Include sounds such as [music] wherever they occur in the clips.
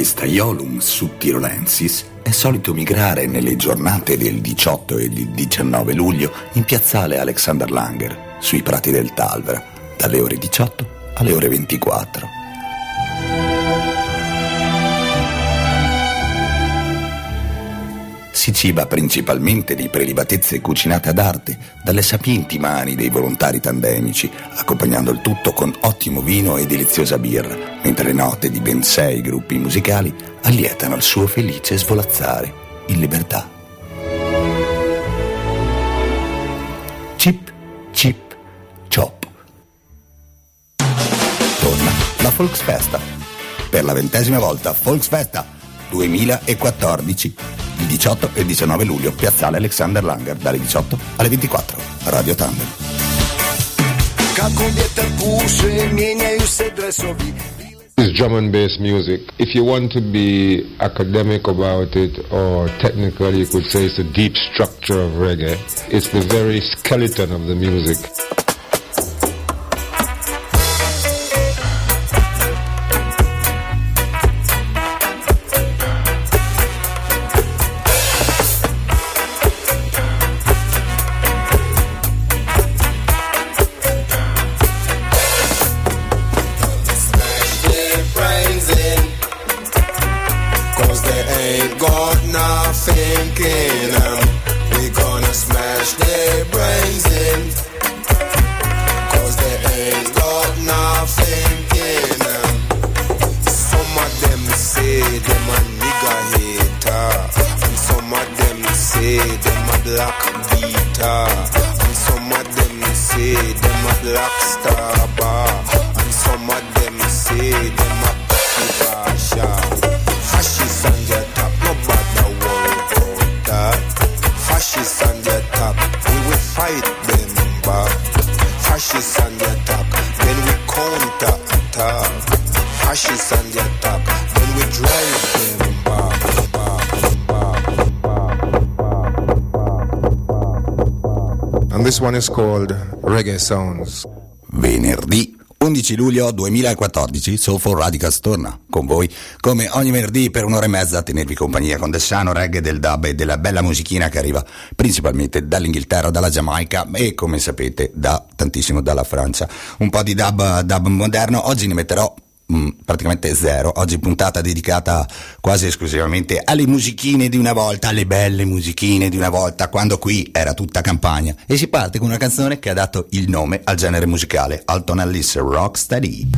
festaiolum subtirolensis è solito migrare nelle giornate del 18 e del 19 luglio in piazzale Alexander Langer, sui prati del Talvera, dalle ore 18 alle ore 24. Si ciba principalmente di prelibatezze cucinate ad arte dalle sapienti mani dei volontari tandemici, accompagnando il tutto con ottimo vino e deliziosa birra, mentre le note di ben sei gruppi musicali allietano il suo felice svolazzare in libertà. Chip, chip, chop. Torna la Volksfesta. Per la ventesima volta Volksfesta 2014 il 18 e 19 luglio, piazzale Alexander Langer, dalle 18 alle 24, Radio Thunder. It's drum and bass music. If you want to be academic about it or technical, you could say it's a deep structure of reggae. It's the very skeleton of the music. Called Reggae Sounds. Venerdì 11 luglio 2014 Soulful Radicals torna con voi come ogni venerdì per un'ora e mezza a tenervi compagnia con del sano reggae, del dub e della bella musichina che arriva principalmente dall'Inghilterra, dalla Giamaica e come sapete da tantissimo dalla Francia. Un po' di dub, dub moderno, oggi ne metterò Mm, praticamente zero. Oggi puntata dedicata quasi esclusivamente alle musichine di una volta, alle belle musichine di una volta, quando qui era tutta campagna. E si parte con una canzone che ha dato il nome al genere musicale, Alton Alice Rocksteady.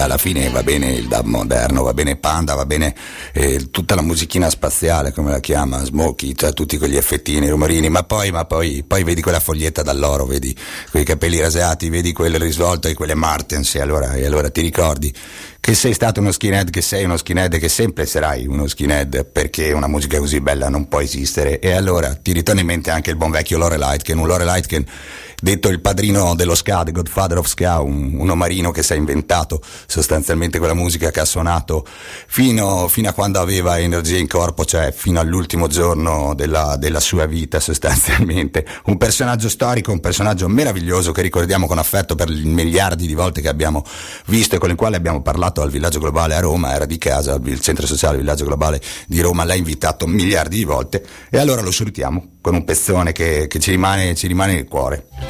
Alla fine va bene il dub moderno, va bene Panda, va bene eh, tutta la musichina spaziale, come la chiama, Smokey, cioè tutti quegli effettini, rumorini, ma poi, ma poi, poi vedi quella foglietta dall'oro, vedi quei capelli rasati, vedi quel risvolto e quelle Martens, e allora, e allora ti ricordi che sei stato uno skinhead, che sei uno skinhead, che sempre sarai uno skinhead, perché una musica così bella non può esistere. E allora ti ritorna in mente anche il buon vecchio Lore Lightken, un Lore Lightken detto il padrino dello ska, the godfather of ska, un, un omarino che si è inventato sostanzialmente quella musica che ha suonato fino, fino, a quando aveva energia in corpo, cioè fino all'ultimo giorno della, della sua vita sostanzialmente. Un personaggio storico, un personaggio meraviglioso che ricordiamo con affetto per i miliardi di volte che abbiamo visto e con il quale abbiamo parlato al Villaggio Globale a Roma, era di casa, il centro sociale Villaggio Globale di Roma l'ha invitato miliardi di volte e allora lo salutiamo con un pezzone che, che ci, rimane, ci rimane nel cuore.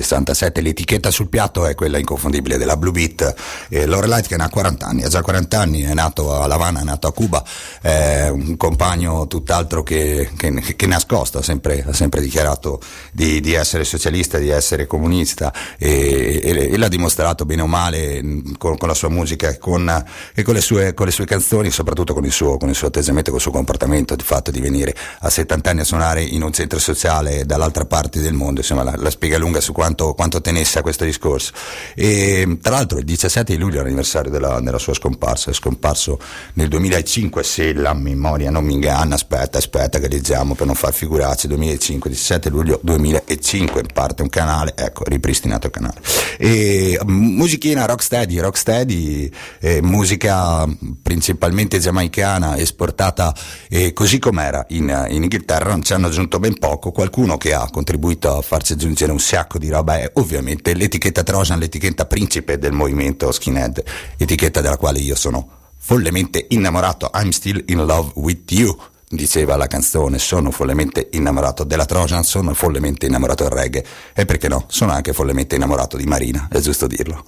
1967. L'etichetta sul piatto è quella inconfondibile della Blue Beat. Eh, Lorelite che ha 40 anni, ha già 40 anni, è nato a La Habana, è nato a Cuba, è un compagno tutt'altro che, che, che nascosto, ha sempre, ha sempre dichiarato di, di, essere socialista, di essere comunista e, e, e l'ha dimostrato bene o male con, con la sua musica e con, e con, le sue, con le sue canzoni, soprattutto con il suo, con il suo atteggiamento, con il suo comportamento, il fatto di venire a 70 anni a suonare in un centro sociale dall'altra parte del mondo, insomma la, la spiega lunga su quanto, quanto, tenesse a questo discorso. E, tra l'altro il 17 di luglio è l'anniversario della, della sua scomparsa, è scomparso nel 2005 se la memoria non mi inganna, aspetta, aspetta che leggiamo per non far figurarci, 2005, 17 luglio 2005, parte un canale, ecco, ripristinato il canale. E, musichina rocksteady, rocksteady, eh, musica principalmente giamaicana, esportata eh, così com'era in, in Inghilterra, non ci hanno aggiunto ben poco, qualcuno che ha contribuito a farci aggiungere un sacco di roba è ovviamente l'etichetta Trojan, l'etichetta principe del movimento skinhead, etichetta della quale io sono follemente innamorato, I'm still in love with you diceva la canzone, sono follemente innamorato della Trojan, sono follemente innamorato del reggae e perché no, sono anche follemente innamorato di Marina, è giusto dirlo.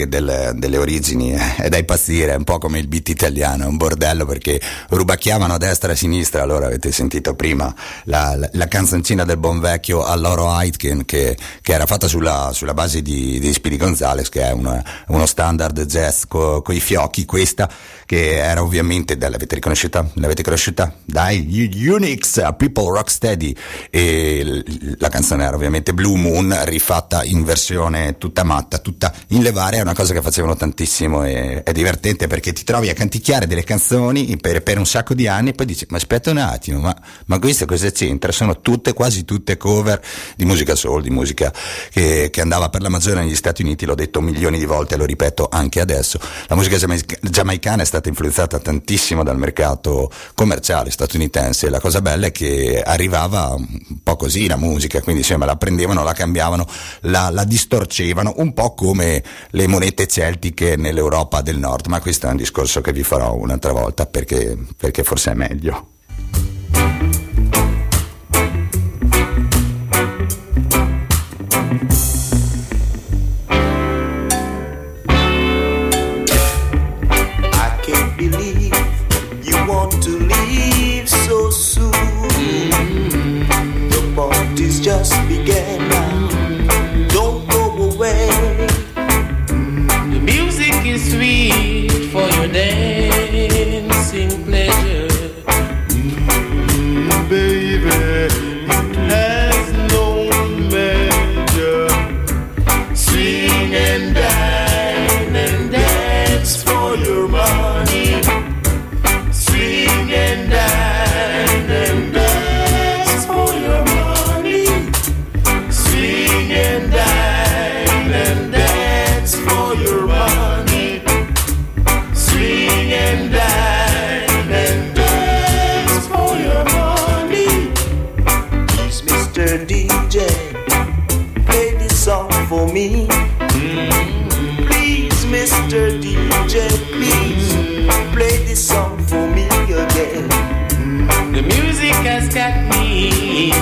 Reggae del, delle origini eh, è da impazzire, è un po' come il beat italiano, è un bordello perché rubacchiavano a destra e a sinistra, allora avete sentito prima la, la, la canzoncina del buon vecchio Alloro Aitken che, che, era fatta sulla, sulla base di, di Speedy Gonzales che è una, uno standard jazz con i fiocchi, questa che era ovviamente, l'avete riconosciuta? L'avete conosciuta? Dai, Unix, People Rocksteady e la canzone era ovviamente Blue Moon rifatta in versione tutta matta, tutta in levare, è una cosa che facevano tantissimo e è divertente perché ti trovi a canticchiare delle canzoni per, per un sacco di anni e poi dici ma aspetta un attimo, ma, ma questo cosa c'entra? Sono tutte, quasi tutte cover di musica soul, di musica che, che andava per la maggiore negli Stati Uniti, l'ho detto milioni di volte e lo ripeto anche adesso. La musica giamaicana è stata stata influenzata tantissimo dal mercato commerciale statunitense. La cosa bella è che arrivava un po' così la musica, quindi insomma la prendevano, la cambiavano, la, la distorcevano, un po' come le monete celtiche nell'Europa del Nord, ma questo è un discorso che vi farò un'altra volta perché, perché forse è meglio. Has got me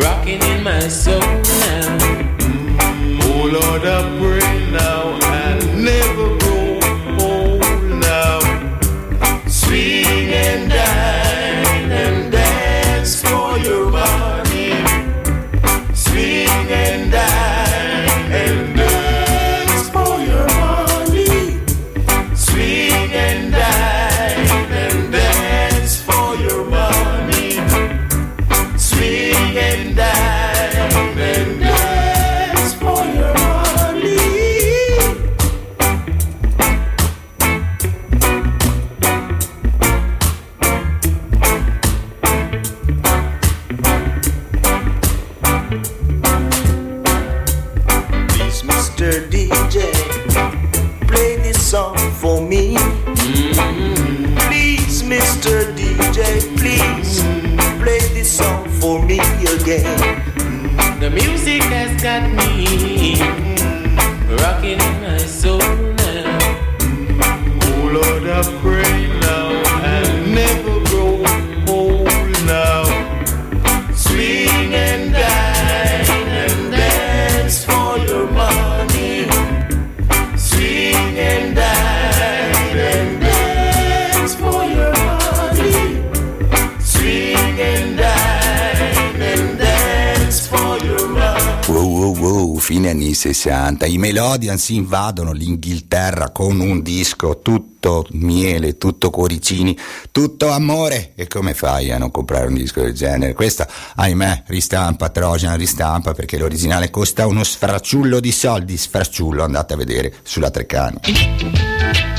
rocking in my soul now. Oh Lord, I pray yeah. 60. I Melodians invadono l'Inghilterra con un disco tutto miele, tutto cuoricini, tutto amore. E come fai a non comprare un disco del genere? Questa, ahimè, ristampa, Trojan ristampa perché l'originale costa uno sfracciullo di soldi. Sfracciullo, andate a vedere sulla Treccani.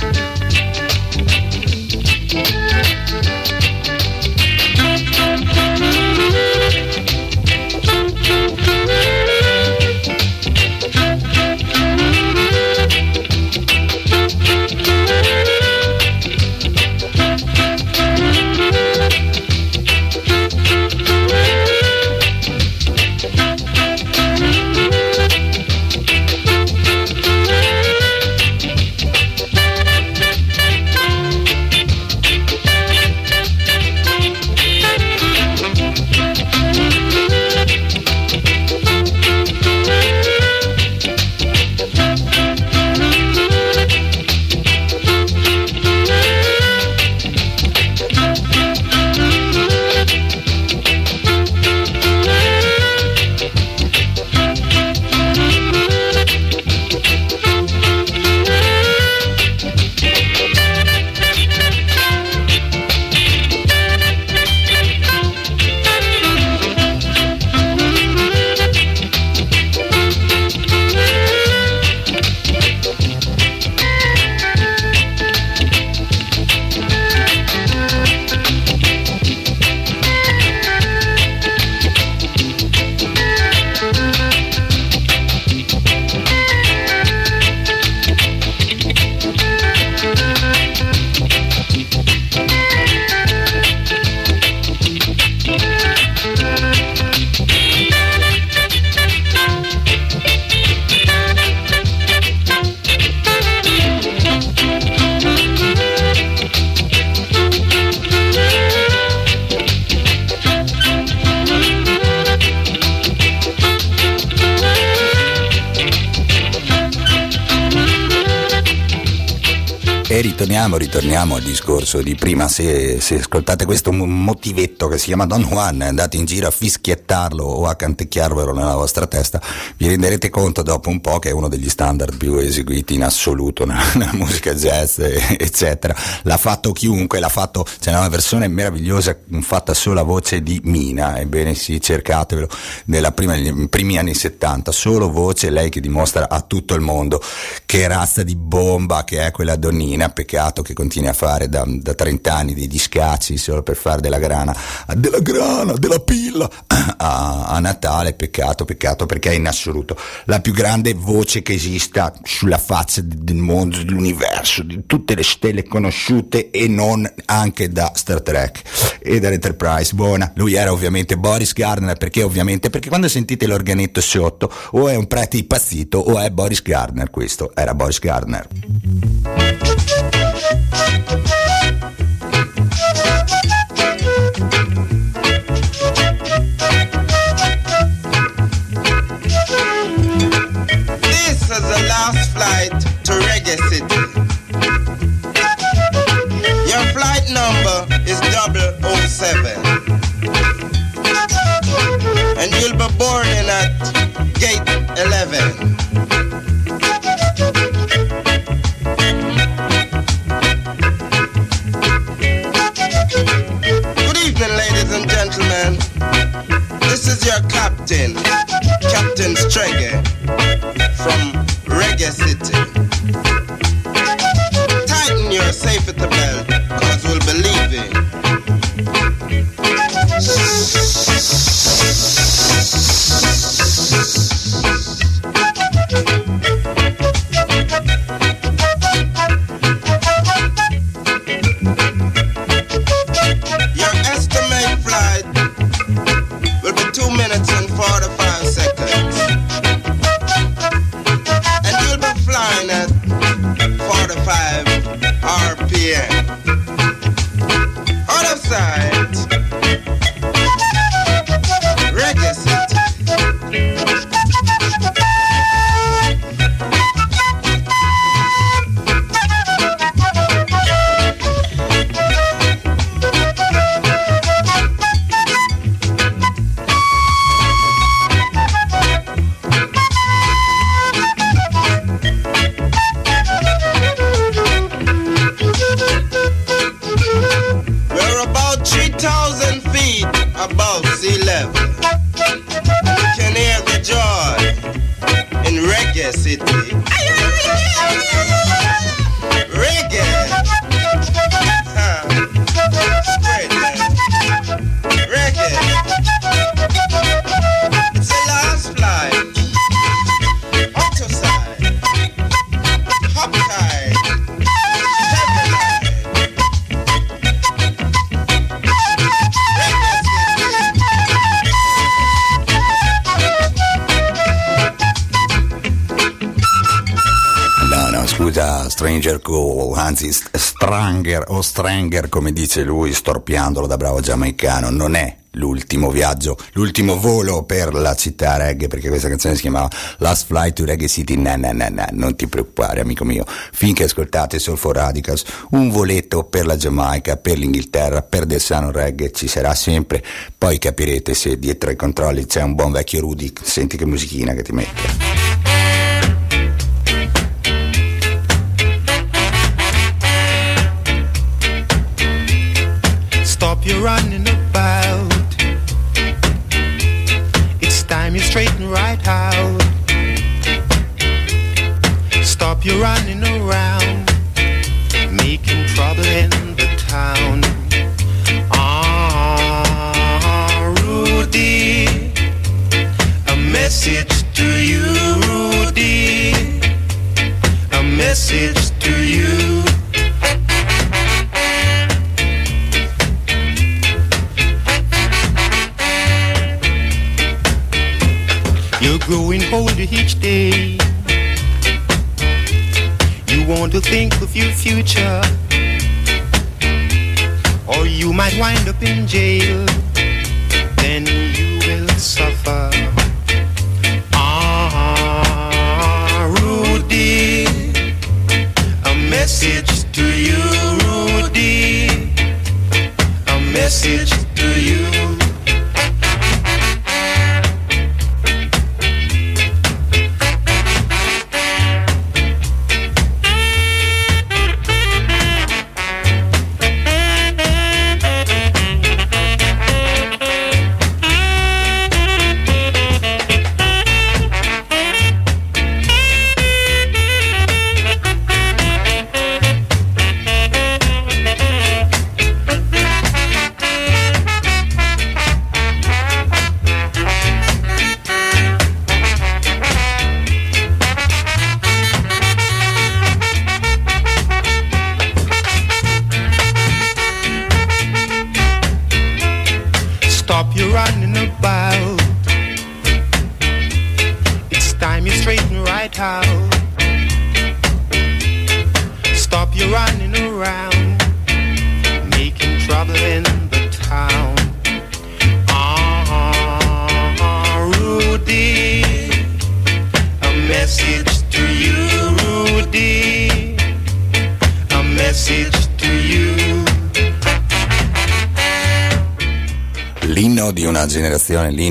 Ritorniamo, ritorniamo al discorso di prima. Se, se ascoltate questo mo- motivetto che si chiama Don Juan andate in giro a fischiettarlo o a canticchiarvelo nella vostra testa, vi renderete conto dopo un po' che è uno degli standard più eseguiti in assoluto nella, [laughs] nella musica jazz, eccetera. L'ha fatto chiunque, l'ha fatto, c'è una versione meravigliosa fatta solo a voce di Mina, ebbene sì, cercatevelo, nella prima, negli primi anni 70, solo voce, lei che dimostra a tutto il mondo che razza di bomba che è quella donnina Peccato che continui a fare da, da 30 anni dei discacci solo per fare della grana, della grana, della pilla a, a Natale, peccato, peccato perché è in assoluto la più grande voce che esista sulla faccia del mondo, dell'universo, di tutte le stelle conosciute e non anche da Star Trek e dall'Enterprise. Buona, lui era ovviamente Boris Gardner, perché ovviamente? Perché quando sentite l'organetto sotto o è un prete impazzito o è Boris Gardner, questo era Boris Gardner. Number is 007. And you'll be boarding at gate 11. Good evening, ladies and gentlemen. This is your captain, Captain Strege from Reggae City. Tighten your safety belt, believe in. Stranger come dice lui, storpiandolo da bravo giamaicano, non è l'ultimo viaggio, l'ultimo volo per la città reggae, perché questa canzone si chiamava Last Flight to Reggae City, na na na na, non ti preoccupare amico mio, finché ascoltate Soulful Radicals, un voletto per la Giamaica, per l'Inghilterra, per del sano reggae ci sarà sempre, poi capirete se dietro ai controlli c'è un buon vecchio Rudy, senti che musichina che ti mette. you're running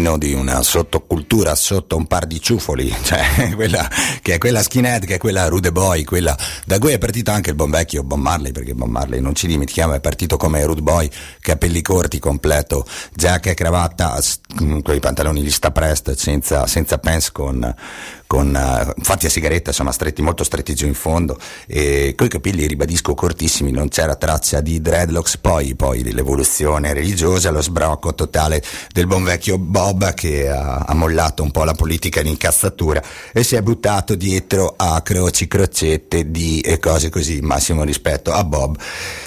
l'inno di una sottocultura sotto un par di ciufoli, [laughs] cioè quella che è quella skinhead, che è quella rude boy, quella da cui è partito anche il buon vecchio Bob Marley, perché Bob Marley non ci dimentichiamo è partito come rude boy, capelli corti, completo, giacca e cravatta, con i pantaloni di staprest, senza, senza pants con, con uh, fatti a sigaretta, insomma stretti, molto stretti giù in fondo, e coi capelli, ribadisco, cortissimi, non c'era traccia di dreadlocks, poi, poi l'evoluzione religiosa, lo sbrocco totale del buon vecchio Bob che ha, ha mollato un po' la politica di incazzatura e si è buttato dietro a croci, crocette di e cose così, massimo rispetto a Bob,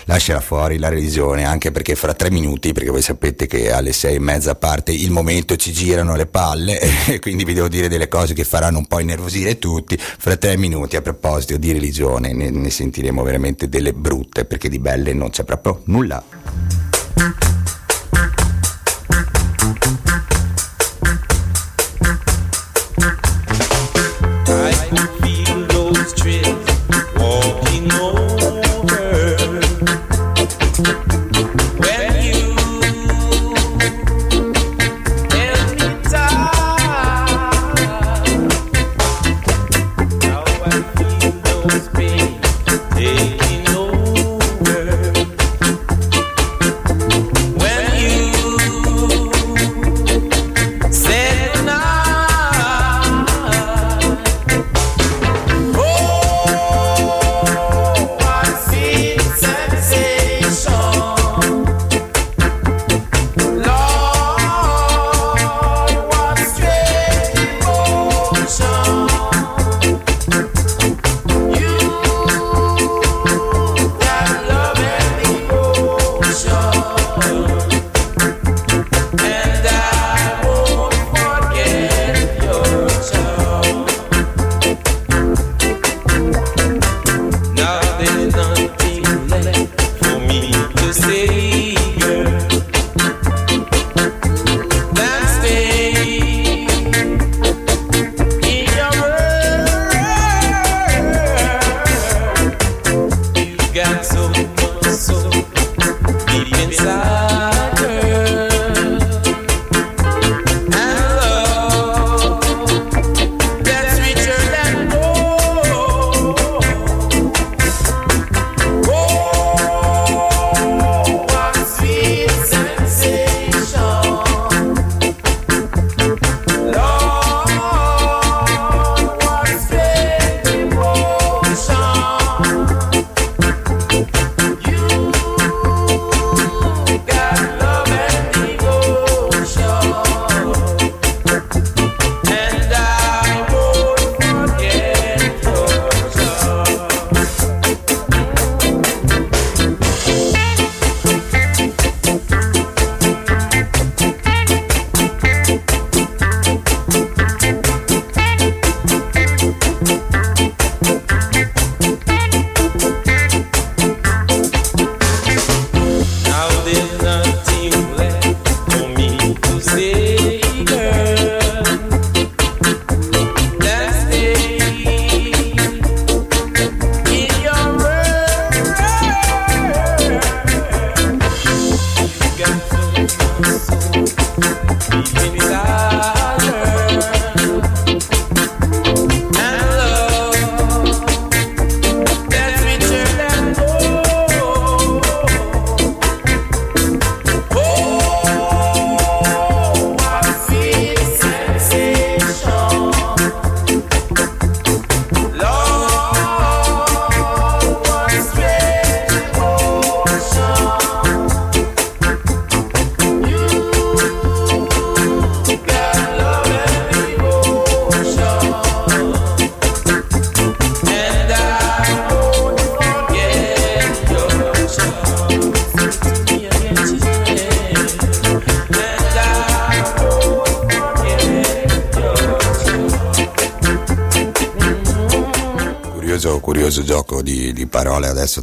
lascerà fuori la religione, anche perché fra tre minuti, perché voi sapete che alle sei e mezza parte il momento ci girano le palle [laughs] e quindi vi devo dire delle cose che faranno un po' innervosire tutti, fra tre minuti a proposito di religione ne, ne sentiremo veramente delle brutte, perché di belle non c'è proprio nulla.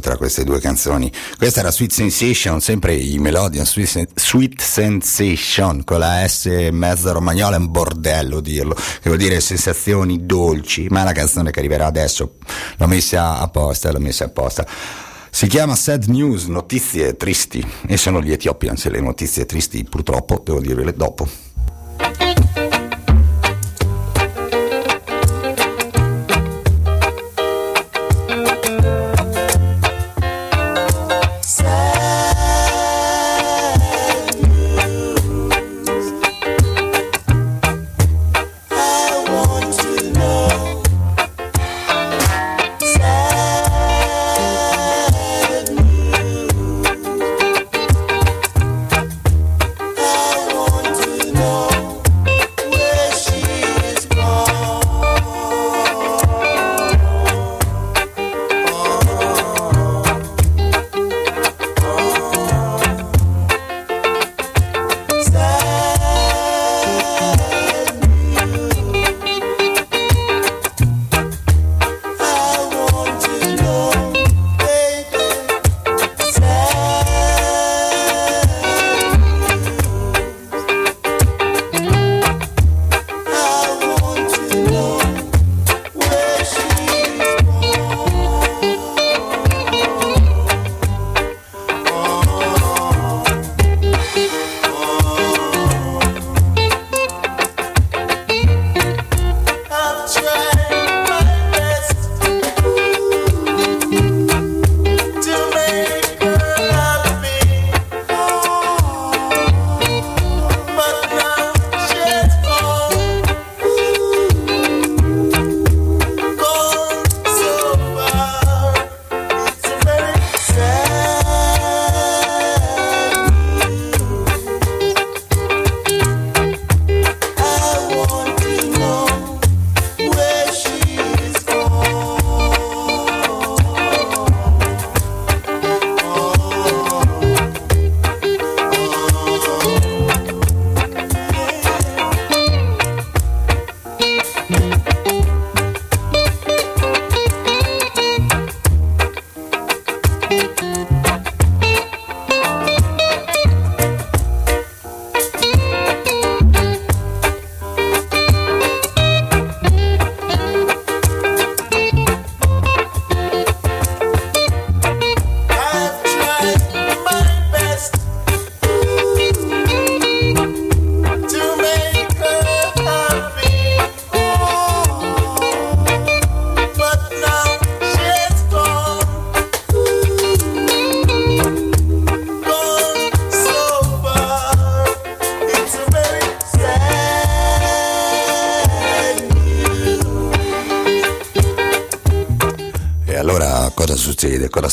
Tra queste due canzoni. Questa era Sweet Sensation, sempre i Melodian Sweet, Sensation, con la S mezza romagnola, è un bordello dirlo, che vuol dire sensazioni dolci, ma è la canzone che arriverà adesso, l'ho messa apposta, l'ho messa apposta. Si chiama Sad News, notizie tristi, e sono gli Ethiopians, le notizie tristi purtroppo, devo dirvele dopo.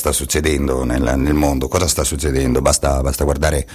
Sta succedendo nel, nel mondo, cosa sta succedendo, basta, basta guardare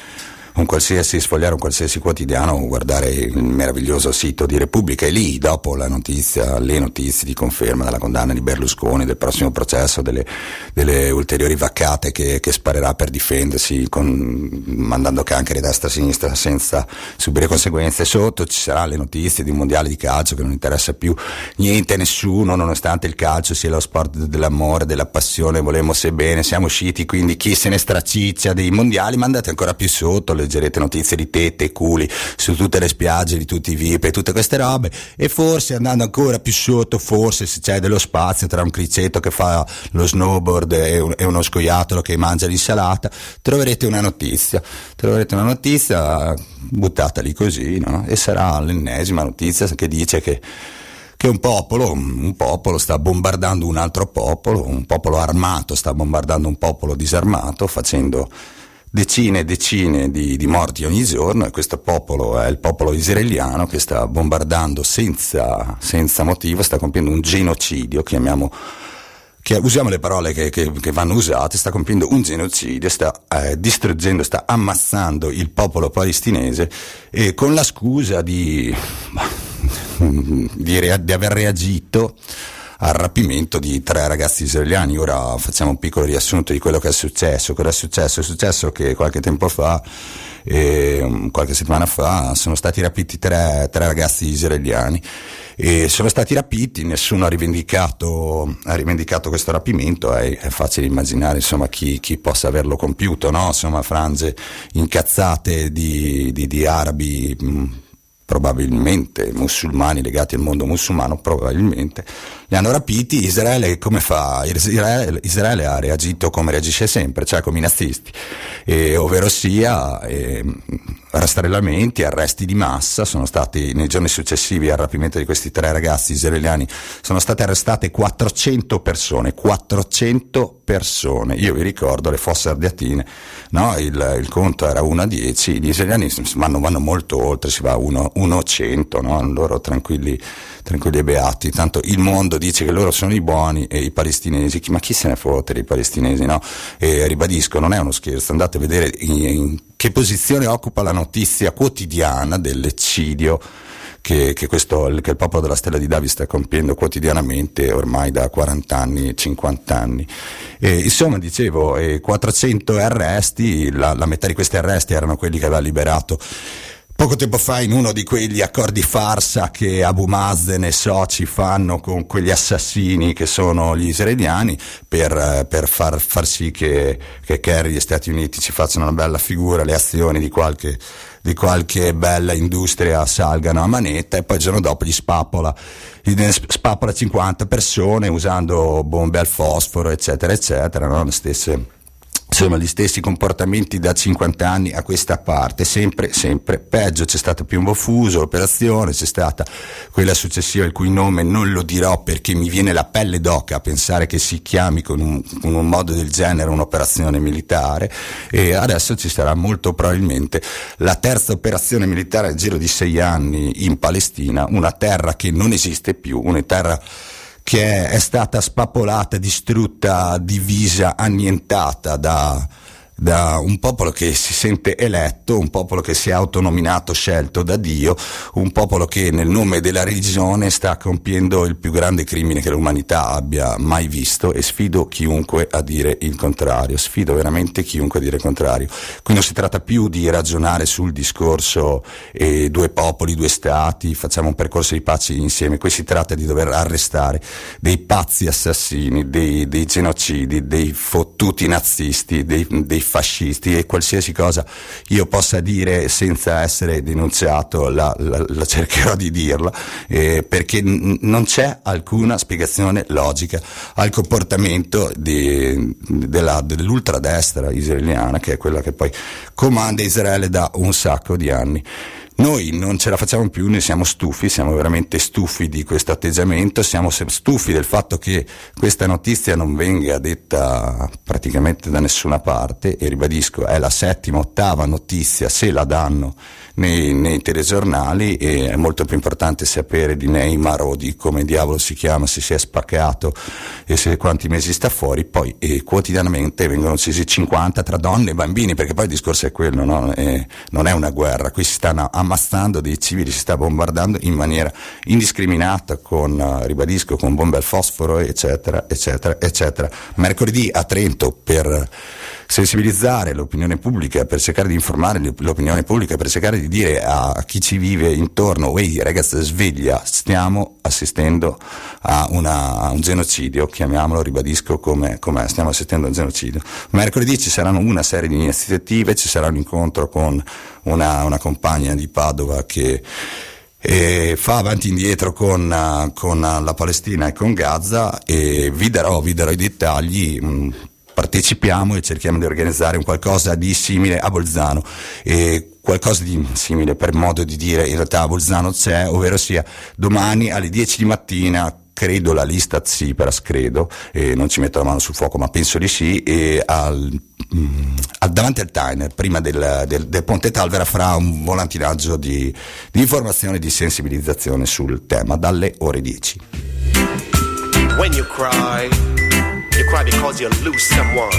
un qualsiasi, sfogliare un qualsiasi quotidiano, guardare il meraviglioso sito di Repubblica e lì dopo la notizia, le notizie di conferma della condanna di Berlusconi, del prossimo processo, delle, delle ulteriori vaccate che, che, sparerà per difendersi con, mandando cancri destra e sinistra senza subire conseguenze. Sotto ci saranno le notizie di un mondiale di calcio che non interessa più niente a nessuno, nonostante il calcio sia lo sport dell'amore, della passione, volemo se bene, siamo usciti, quindi chi se ne straciccia dei mondiali, mandate ancora più sotto leggerete notizie di tette e culi su tutte le spiagge di tutti i VIP e tutte queste robe e forse andando ancora più sotto, forse se c'è dello spazio tra un criceto che fa lo snowboard un, e uno scoiattolo che mangia l'insalata, troverete una notizia, troverete una notizia buttata lì così, no? E sarà l'ennesima notizia che dice che che un popolo, un popolo sta bombardando un altro popolo, un popolo armato sta bombardando un popolo disarmato facendo decine e decine di, di, morti ogni giorno e questo popolo è il popolo israeliano che sta bombardando senza, senza motivo, sta compiendo un genocidio, chiamiamo che usiamo le parole che, che, che, vanno usate, sta compiendo un genocidio, sta eh, distruggendo, sta ammazzando il popolo palestinese e con la scusa di, [laughs] di, di aver reagito al rapimento di tre ragazzi israeliani. Ora facciamo un piccolo riassunto di quello che è successo. Cosa è successo? È successo che qualche tempo fa e qualche settimana fa sono stati rapiti tre, tre ragazzi israeliani e sono stati rapiti, nessuno ha rivendicato, ha rivendicato questo rapimento, è, è, facile immaginare insomma, chi, chi, possa averlo compiuto, no? insomma, frange incazzate di, di, di arabi mh, probabilmente musulmani legati al mondo musulmano, probabilmente, li hanno rapiti, Israele come fa? Israele, Israele ha reagito come reagisce sempre, cioè come i nazisti, e, ovvero sia eh, rastrellamenti, arresti di massa, sono stati nei giorni successivi al rapimento di questi tre ragazzi israeliani, sono state arrestate 400 persone, 400 persone, io vi ricordo le fosse ardeatine, no? il, il, conto era 1 a 10, gli israeliani vanno, vanno molto oltre, si va a 1, 1 a 100, no? loro tranquilli, tranquilli e beati, tanto il mondo dice che loro sono i buoni e i palestinesi, ma chi se ne fotte dei palestinesi, no? E ribadisco, non è uno scherzo, andate a vedere in, in che posizione occupa la notizia quotidiana dell'eccidio che, che, questo, che, il popolo della Stella di Davi sta compiendo quotidianamente ormai da 40 anni, 50 anni. E, insomma, dicevo, eh, 400 arresti, la, la metà di questi arresti erano quelli che aveva liberato Poco tempo fa in uno di quegli accordi farsa che Abu Mazen e soci fanno con quegli assassini che sono gli israeliani per, per far, far, sì che, che Kerry e gli Stati Uniti ci facciano una bella figura, le azioni di qualche, di qualche bella industria salgano a manetta e poi il giorno dopo gli spappola, gli spappola 50 persone usando bombe al fosforo eccetera eccetera, no? le stesse insomma gli stessi comportamenti da 50 anni a questa parte, sempre, sempre peggio, c'è stato Piombo Fuso, l'operazione, c'è stata quella successiva il cui nome non lo dirò perché mi viene la pelle d'oca a pensare che si chiami con un, con un modo del genere un'operazione militare. E adesso ci sarà molto probabilmente la terza operazione militare nel giro di sei anni in Palestina, una terra che non esiste più, una terra che è stata spappolata, distrutta, divisa, annientata da, da un popolo che si sente eletto, un popolo che si è autonominato, scelto da Dio, un popolo che nel nome della religione sta compiendo il più grande crimine che l'umanità abbia mai visto e sfido chiunque a dire il contrario, sfido veramente chiunque a dire il contrario. Qui non si tratta più di ragionare sul discorso eh, due popoli, due stati, facciamo un percorso di pace insieme, qui si tratta di dover arrestare dei pazzi assassini, dei, dei genocidi, dei fottuti nazisti, dei, dei fascisti e qualsiasi cosa io possa dire senza essere denunziato la, la, la cercherò di dirla eh, perché n- non c'è alcuna spiegazione logica al comportamento di, della, dell'ultradestra israeliana che è quella che poi comanda Israele da un sacco di anni. Noi non ce la facciamo più, ne siamo stufi, siamo veramente stufi di questo atteggiamento, siamo stufi del fatto che questa notizia non venga detta praticamente da nessuna parte e ribadisco, è la settima, ottava notizia, se la danno nei, nei telegiornali e è molto più importante sapere di Neymar o di come diavolo si chiama, se si è spaccato e se quanti mesi sta fuori, poi eh, quotidianamente vengono uccisi 50 tra donne e bambini, perché poi il discorso è quello, no? eh, non è una guerra, qui si stanno ammazzando dei civili, si sta bombardando in maniera indiscriminata con, uh, ribadisco, con bombe al fosforo, eccetera, eccetera, eccetera. Mercoledì a Trento per sensibilizzare l'opinione pubblica, per cercare di informare l'opinione pubblica, per cercare di dire a chi ci vive intorno, ehi ragazzi sveglia, stiamo assistendo a, una, a un genocidio, chiamiamolo, ribadisco come, come stiamo assistendo a un genocidio. Mercoledì ci saranno una serie di iniziative, ci sarà un incontro con una, una compagna di Padova che e fa avanti e indietro con, con, la Palestina e con Gaza e vi darò, vi darò i dettagli mh, partecipiamo e cerchiamo di organizzare un qualcosa di simile a Bolzano. E qualcosa di simile per modo di dire in realtà a Bolzano c'è, ovvero sia domani alle 10 di mattina credo la lista Tsipras, credo, e non ci metto la mano sul fuoco, ma penso di sì, e al, mm, al, davanti al Tainer, prima del, del, del, Ponte Talvera, farà un volantinaggio di, di informazione e di sensibilizzazione sul tema dalle ore 10. Cry because you lose someone,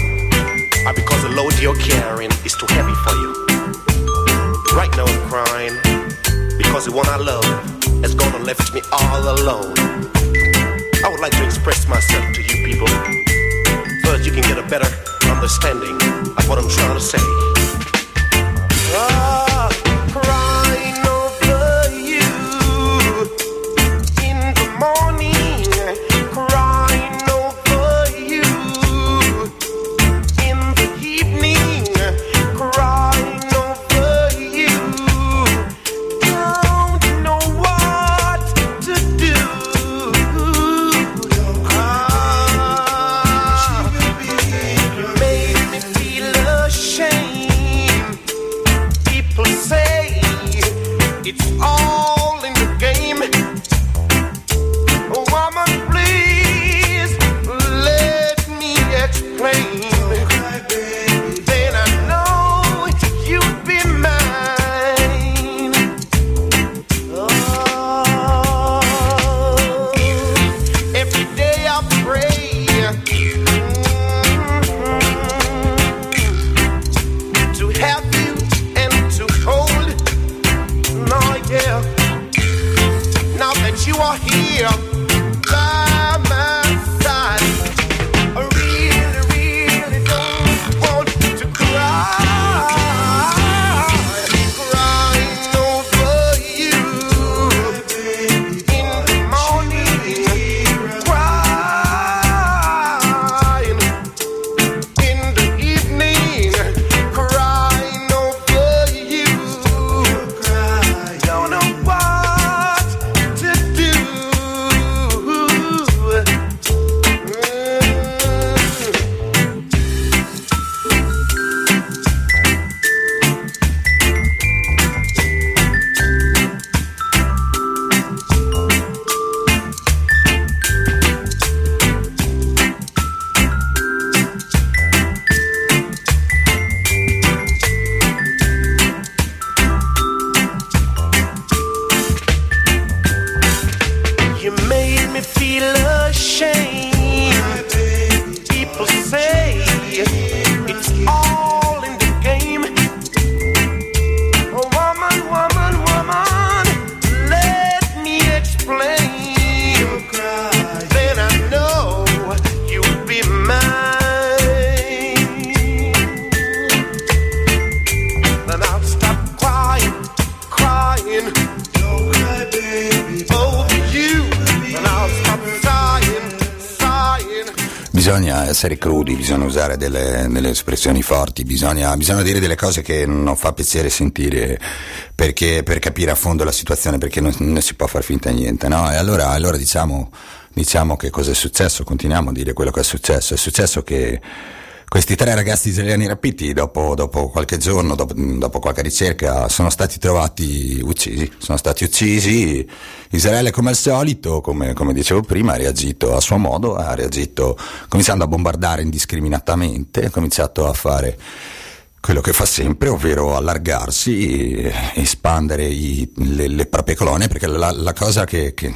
or because the load you're carrying is too heavy for you. Right now I'm crying because the one I love has gone and left me all alone. I would like to express myself to you people. First, you can get a better understanding of what I'm trying to say. Usare delle, delle espressioni forti, bisogna, bisogna dire delle cose che non fa piacere sentire perché, per capire a fondo la situazione, perché non, non si può far finta di niente, no? E allora, allora diciamo, diciamo che cosa è successo, continuiamo a dire quello che è successo. È successo che questi tre ragazzi israeliani rapiti, dopo, dopo qualche giorno, dopo, dopo qualche ricerca, sono stati trovati uccisi. Sono stati uccisi. Israele, come al solito, come, come dicevo prima, ha reagito a suo modo, ha reagito cominciando a bombardare indiscriminatamente, ha cominciato a fare quello che fa sempre, ovvero allargarsi, espandere i, le, le, proprie colonie, perché la, la cosa che, che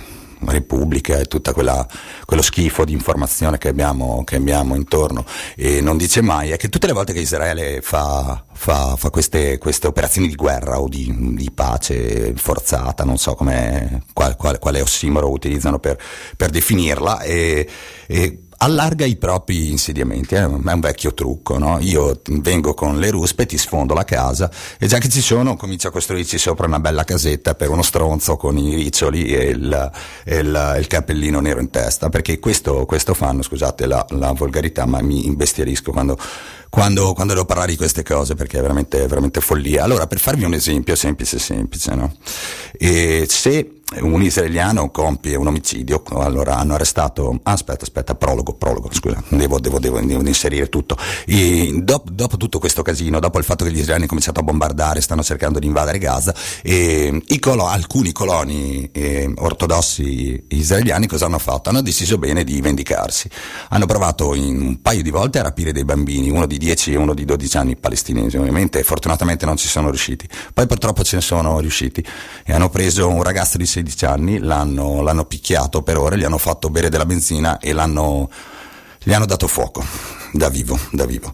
Repubblica e tutto quello schifo di informazione che abbiamo, che abbiamo, intorno. E non dice mai è che tutte le volte che Israele fa, fa, fa queste, queste, operazioni di guerra o di, di pace forzata, non so qual, qual, quale ossimoro utilizzano per, per definirla, e, e allarga i propri insediamenti, eh? è un vecchio trucco, no? Io vengo con le ruspe, ti sfondo la casa e già che ci sono comincio a costruirci sopra una bella casetta per uno stronzo con i riccioli e il, il, il cappellino nero in testa, perché questo, questo fanno, scusate la, la, volgarità, ma mi imbestierisco quando, quando, quando devo parlare di queste cose perché è veramente, veramente follia. Allora, per farvi un esempio semplice, semplice, no? E se un israeliano compie un omicidio, allora hanno arrestato, ah, aspetta, aspetta, prologo, prologo, scusa, devo, devo, devo, devo inserire tutto. Dopo, dopo, tutto questo casino, dopo il fatto che gli israeliani hanno cominciato a bombardare, stanno cercando di invadere Gaza, colo, alcuni coloni eh, ortodossi israeliani cosa hanno fatto? Hanno deciso bene di vendicarsi. Hanno provato in un paio di volte a rapire dei bambini, uno di 10 e uno di 12 anni palestinesi, ovviamente, fortunatamente non ci sono riusciti. Poi purtroppo ce ne sono riusciti e hanno preso un ragazzo di 16 anni, l'hanno, l'hanno, picchiato per ore, gli hanno fatto bere della benzina e gli hanno dato fuoco, da vivo, da vivo.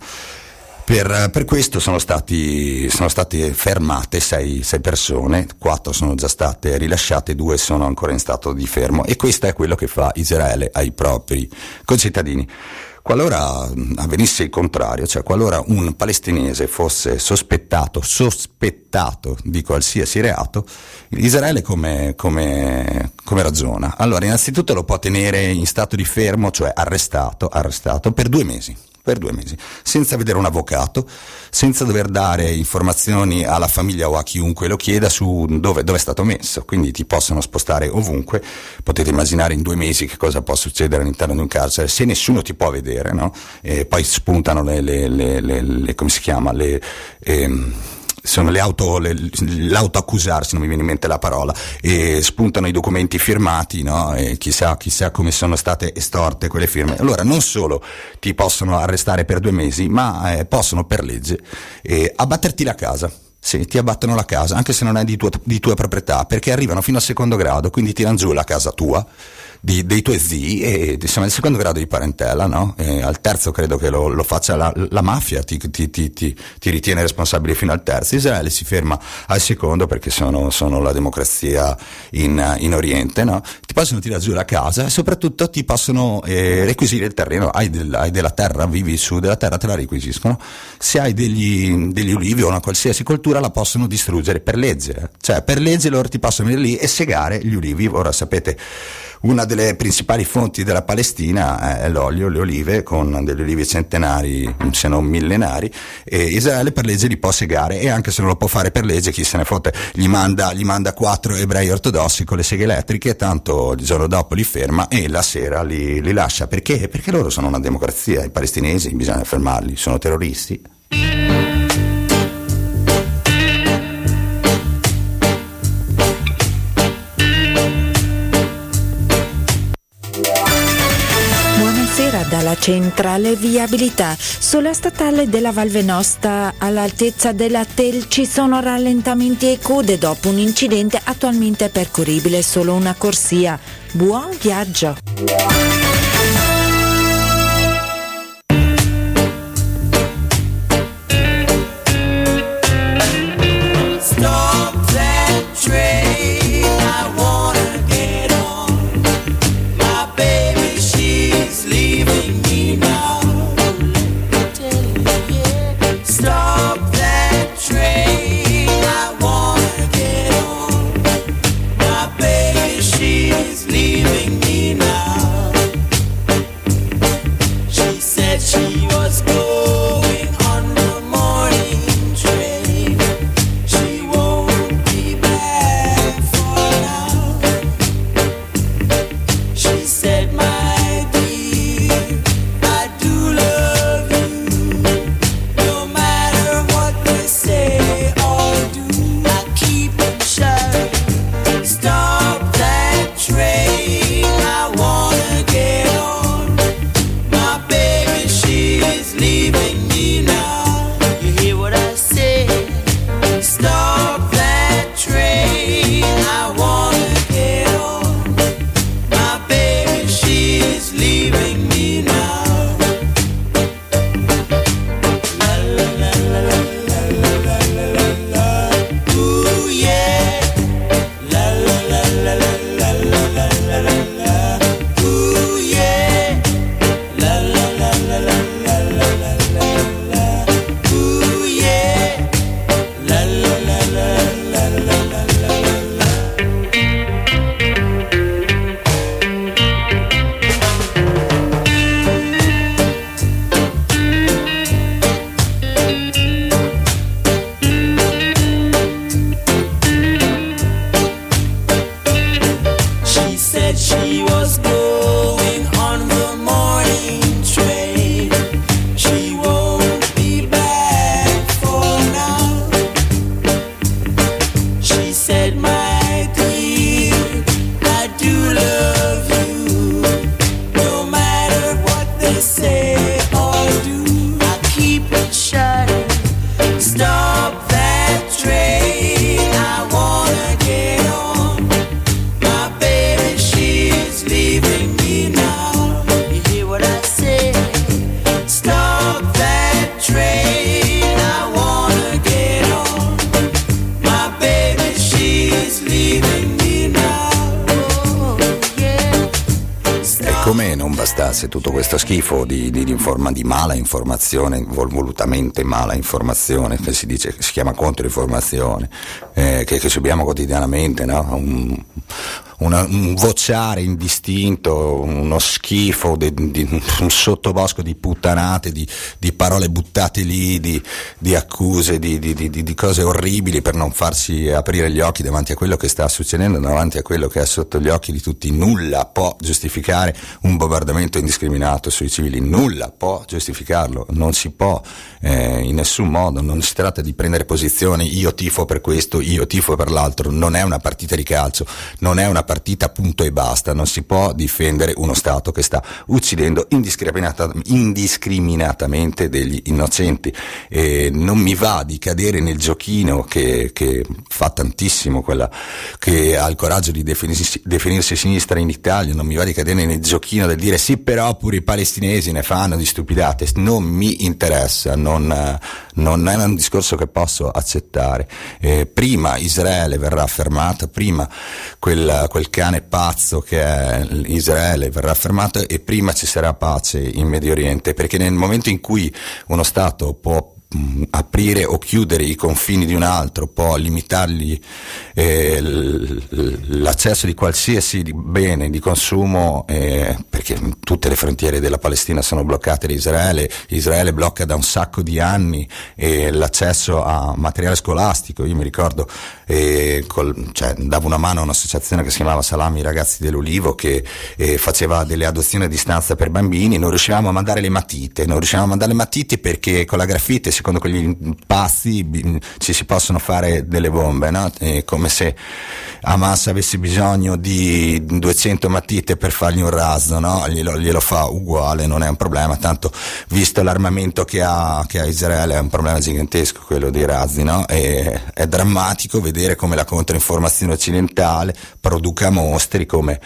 Per, per questo sono, stati, sono state fermate sei, sei persone, quattro sono già state rilasciate, due sono ancora in stato di fermo e questo è quello che fa Israele ai propri concittadini. Qualora avvenisse il contrario, cioè qualora un palestinese fosse sospettato, sospettato di qualsiasi reato, Israele come, come, come ragiona? Allora, innanzitutto lo può tenere in stato di fermo, cioè arrestato, arrestato per due mesi per due mesi, senza vedere un avvocato, senza dover dare informazioni alla famiglia o a chiunque lo chieda su dove, dove, è stato messo. Quindi ti possono spostare ovunque. Potete immaginare in due mesi che cosa può succedere all'interno di un carcere se nessuno ti può vedere, no? Poi spuntano le, le, le, le come si chiama, le. Ehm, sono le auto, le, l'autoaccusarsi, non mi viene in mente la parola, e spuntano i documenti firmati, no? E chissà, chissà come sono state estorte quelle firme. Allora, non solo ti possono arrestare per due mesi, ma eh, possono per legge eh, abbatterti la casa. Sì, ti abbattono la casa, anche se non è di tua, di tua proprietà, perché arrivano fino al secondo grado, quindi tirano giù la casa tua di, dei tuoi zii e siamo al secondo grado di parentela, no? Al terzo credo che lo, lo faccia la, la mafia, ti, ti, ti, ti, ritiene responsabile fino al terzo. Israele si ferma al secondo perché sono, sono la democrazia in, in Oriente, no? Ti possono tirare giù la casa e soprattutto ti possono eh, requisire il terreno, hai, del, hai, della terra, vivi su della terra, te la requisiscono. Se hai degli, degli ulivi o una qualsiasi coltura la possono distruggere per legge, cioè per legge loro ti possono venire lì e segare gli ulivi. Ora sapete una delle principali fonti della Palestina è l'olio, le olive, con delle olive centenari, se non millenari, e Israele per legge li può segare e anche se non lo può fare per legge, chi se ne fotte, gli manda, gli manda quattro ebrei ortodossi con le seghe elettriche, tanto il giorno dopo li ferma e la sera li, li lascia. Perché? Perché loro sono una democrazia, i palestinesi bisogna fermarli, sono terroristi. Dalla centrale viabilità. Sulla statale della Val Venosta all'altezza della Tel ci sono rallentamenti e code dopo un incidente attualmente percorribile solo una corsia. Buon viaggio! Informazione, volutamente mala informazione, che si dice, si chiama controinformazione, eh, che, che, subiamo quotidianamente, no? un, una, un vociare indistinto, uno schifo, di, di, un sottobosco di puttanate, di, di parole buttate lì, di, accuse, di, cose orribili per non farsi aprire gli occhi davanti a quello che sta succedendo, davanti a quello che è sotto gli occhi di tutti. Nulla può giustificare un bombardamento indiscriminato sui civili, nulla può giustificarlo, non si può eh, in nessun modo, non si tratta di prendere posizioni, io tifo per questo, io tifo per l'altro, non è una partita di calcio, non è una partita punto e basta, non si può difendere uno Stato che sta uccidendo indiscriminata, indiscriminatamente degli innocenti. E non mi va di cadere nel giochino che, che fa tantissimo, quella che ha il coraggio di definirsi, definirsi sinistra in Italia, non mi va di cadere nel giochino del dire sì però pure i palestinesi ne fanno di stupidate, non mi interessa, non, non è un discorso che posso accettare. Eh, prima Israele verrà fermata, prima quel, quel cane pazzo che è Israele verrà fermato e prima ci sarà pace in Medio Oriente, perché nel momento in cui uno Stato può aprire o chiudere i confini di un altro, può limitargli eh, l'accesso di qualsiasi bene di consumo, eh, perché tutte le frontiere della Palestina sono bloccate da Israele, Israele blocca da un sacco di anni eh, l'accesso a materiale scolastico, io mi ricordo, eh, col, cioè, davo una mano a un'associazione che si chiamava Salami Ragazzi dell'Ulivo che eh, faceva delle adozioni a distanza per bambini, non riuscivamo a mandare le matite, non riuscivamo a mandare le matite perché con la graffite si secondo quegli passi ci si possono fare delle bombe, no? È come se Hamas avesse bisogno di 200 matite per fargli un raso, no? glielo, glielo, fa uguale, non è un problema, tanto visto l'armamento che ha, che ha Israele è un problema gigantesco quello dei razzi, no? è, è drammatico vedere come la controinformazione occidentale produca mostri come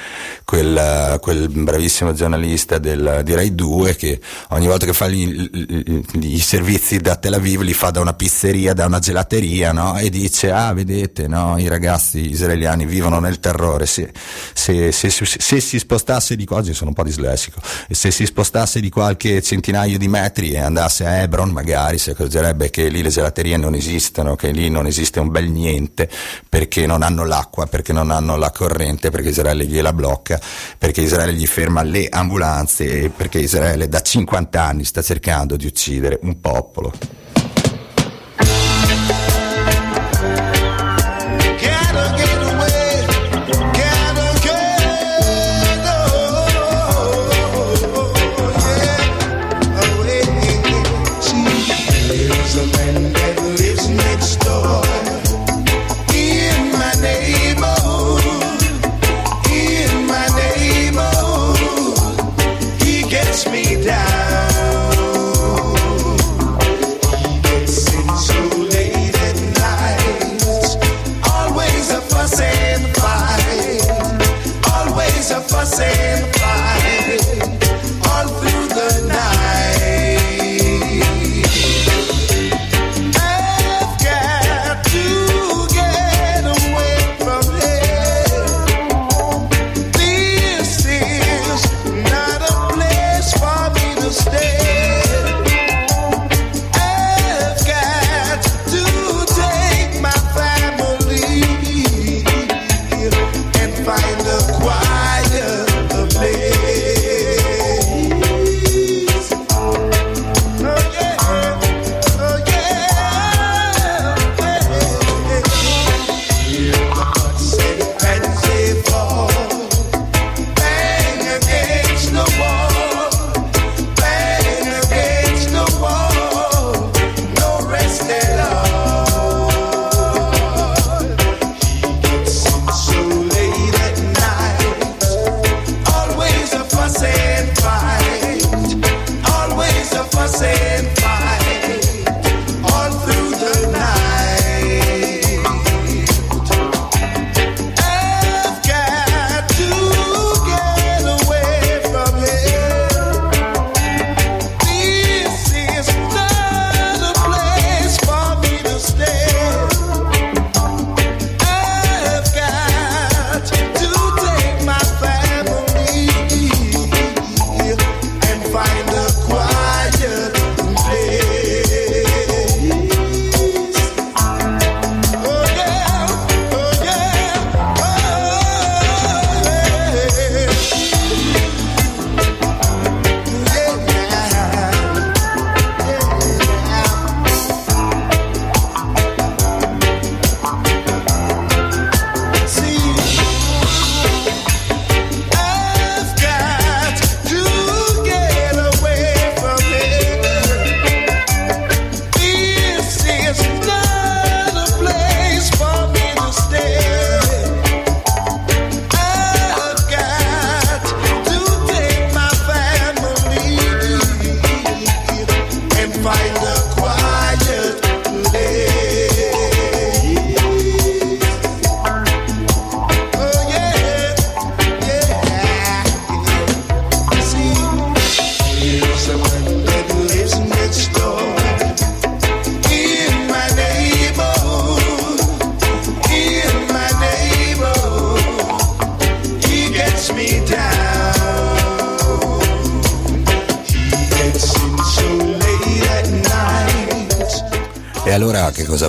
quel, quel bravissimo giornalista del, di Rai 2 che ogni volta che fa gli, gli, gli servizi da Tel Aviv li fa da una pizzeria, da una gelateria, no? E dice, ah, vedete, no? I ragazzi israeliani vivono nel terrore. Se, se, se, se, si spostasse di oggi sono un po' dislessico, se si spostasse di qualche centinaio di metri e andasse a Hebron, magari si accorgerebbe che lì le gelaterie non esistono, che lì non esiste un bel niente, perché non hanno l'acqua, perché non hanno la corrente, perché Israele gliela blocca, perché Israele gli ferma le ambulanze perché Israele da 50 anni sta cercando di uccidere un popolo.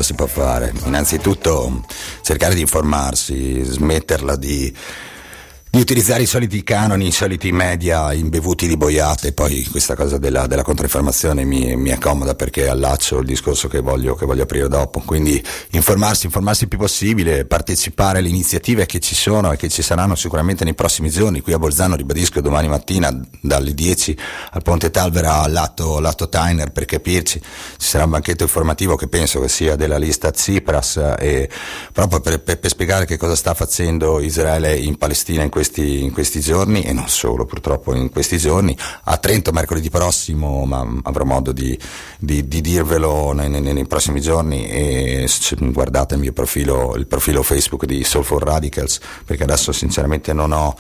Si può fare? Innanzitutto cercare di informarsi, smetterla di di utilizzare i soliti canoni, i soliti media imbevuti di boiate, poi questa cosa della, della controinformazione mi, mi, accomoda perché allaccio il discorso che voglio, che voglio, aprire dopo, quindi informarsi, informarsi il più possibile, partecipare alle iniziative che ci sono e che ci saranno sicuramente nei prossimi giorni, qui a Bolzano ribadisco domani mattina dalle 10 al Ponte Talvera al lato, lato Tyner per capirci, ci sarà un banchetto informativo che penso che sia della lista Tsipras e proprio per, per, per spiegare che cosa sta facendo Israele in Palestina in questi, in questi, giorni e non solo purtroppo in questi giorni. A Trento mercoledì prossimo, ma avrò modo di, di, di dirvelo nei, nei, nei, prossimi giorni e guardate il mio profilo, il profilo Facebook di Soulful Radicals perché adesso sinceramente non ho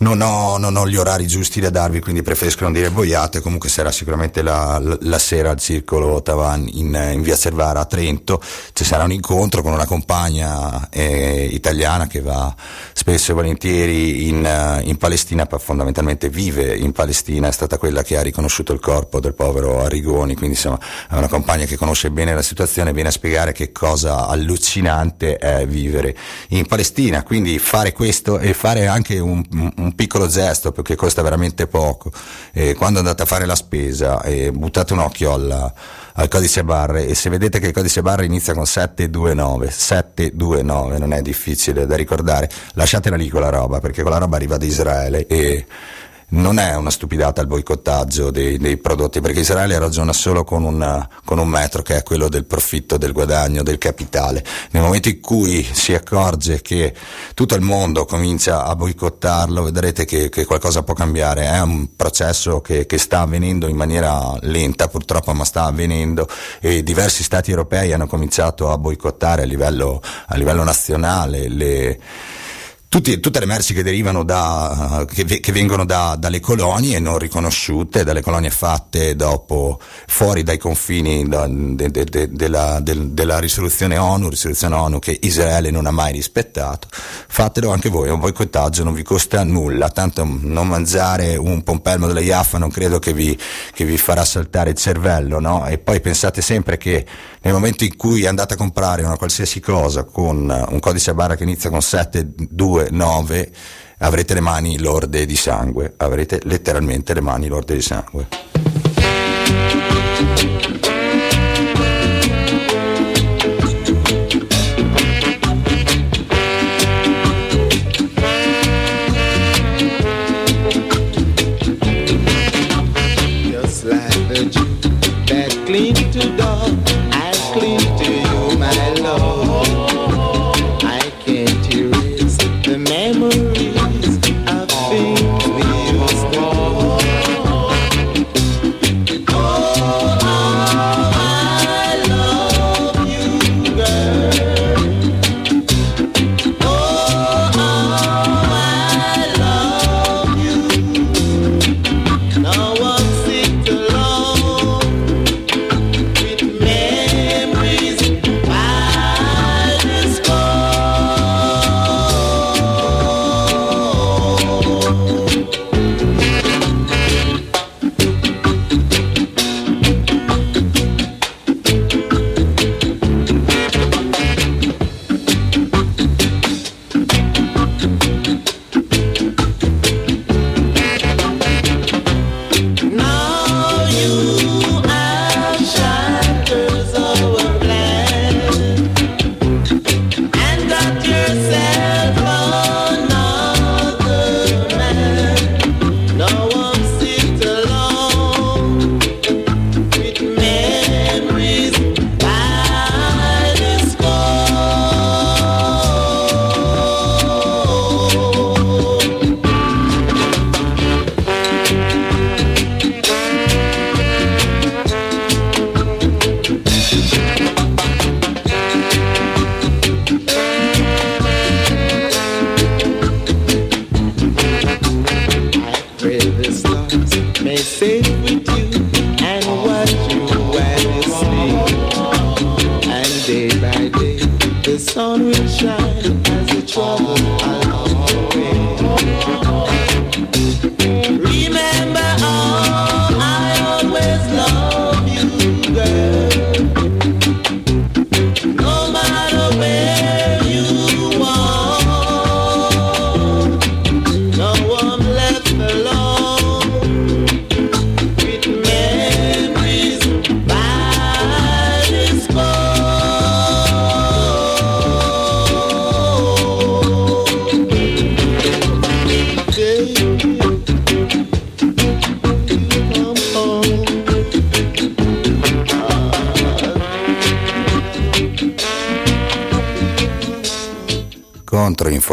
non ho, non ho, gli orari giusti da darvi, quindi preferisco non dire boiate. Comunque sarà sicuramente la, la sera al circolo Tavan in, in, via Cervara a Trento. Ci sarà un incontro con una compagna eh, italiana che va spesso e volentieri in, in, Palestina, fondamentalmente vive in Palestina, è stata quella che ha riconosciuto il corpo del povero Arrigoni, quindi insomma è una compagna che conosce bene la situazione, viene a spiegare che cosa allucinante è vivere in Palestina. Quindi fare questo e fare anche un, un un piccolo gesto perché costa veramente poco. E quando andate a fare la spesa buttate un occhio alla, al codice barre e se vedete che il codice barre inizia con 729, 729 non è difficile da ricordare, lasciatela lì con la roba perché quella roba arriva da Israele e non è una stupidata il boicottaggio dei, dei prodotti, perché Israele ragiona solo con, una, con, un metro che è quello del profitto, del guadagno, del capitale. Nel momento in cui si accorge che tutto il mondo comincia a boicottarlo, vedrete che, che qualcosa può cambiare. È un processo che, che, sta avvenendo in maniera lenta, purtroppo, ma sta avvenendo e diversi stati europei hanno cominciato a boicottare a livello, a livello nazionale le tutti, tutte le merci che derivano da, che, che vengono da, dalle colonie non riconosciute, dalle colonie fatte dopo, fuori dai confini da, de, de, de, della, della, risoluzione ONU, risoluzione ONU che Israele non ha mai rispettato, fatelo anche voi, è un boicottaggio, non vi costa nulla, tanto non mangiare un pompelmo della Iaffa non credo che vi, che vi farà saltare il cervello, no? E poi pensate sempre che nel momento in cui andate a comprare una qualsiasi cosa con un codice a barra che inizia con 7, 2, 9, avrete le mani lorde di sangue, avrete letteralmente le mani lorde di sangue.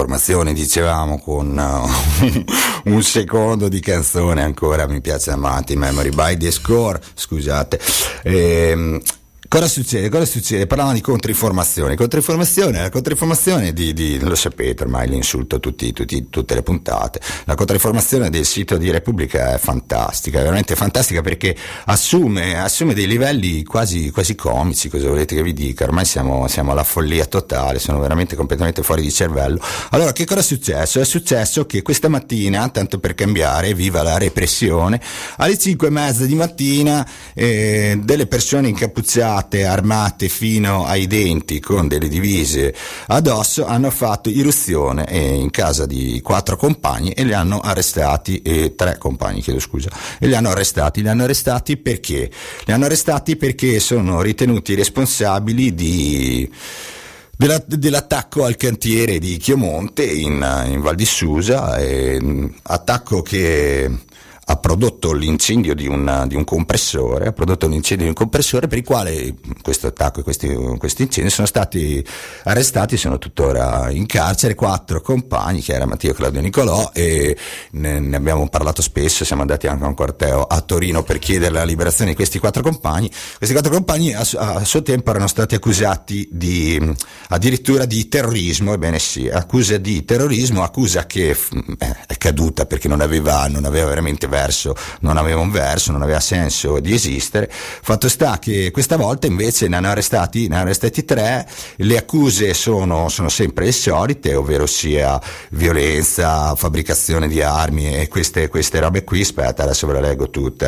Controinformazioni, dicevamo, con uh, [laughs] un secondo di canzone ancora, mi piace amanti, Memory by the Score, scusate. Ehm, Cosa succede? Cosa succede? Parlavamo di controinformazione. Controinformazione, la controinformazione di, di lo sapete ormai, l'insulto tutti, tutti, tutte le puntate. La controinformazione del sito di Repubblica è fantastica, è veramente fantastica perché assume, assume dei livelli quasi, quasi, comici, cosa volete che vi dica? Ormai siamo, siamo, alla follia totale, sono veramente completamente fuori di cervello. Allora, che cosa è successo? È successo che questa mattina, tanto per cambiare, viva la repressione, alle 5 e mezza di mattina eh, delle persone incappucciate armate fino ai denti con delle divise addosso hanno fatto irruzione in casa di quattro compagni e li hanno arrestati, e tre compagni chiedo scusa, e li hanno arrestati. Li hanno arrestati perché? Li hanno arrestati perché sono ritenuti responsabili di della, dell'attacco al cantiere di Chiomonte in, in Val di Susa, eh, attacco che ha prodotto l'incendio di, una, di, un compressore, ha prodotto l'incendio di un compressore per il quale questo attacco e questi, questi incendi sono stati arrestati, sono tuttora in carcere, quattro compagni, che era Matteo Claudio Nicolò e ne, ne, abbiamo parlato spesso, siamo andati anche a un corteo a Torino per chiedere la liberazione di questi quattro compagni. Questi quattro compagni a, a suo tempo erano stati accusati di, addirittura di terrorismo, ebbene sì, accusa di terrorismo, accusa che eh, è caduta perché non aveva, non aveva veramente verso, non aveva un verso, non aveva senso di esistere. Fatto sta che questa volta invece ne hanno arrestati, ne hanno arrestati tre, le accuse sono, sono sempre le solite, ovvero sia violenza, fabbricazione di armi e queste, queste robe qui, aspetta adesso ve le leggo tutte,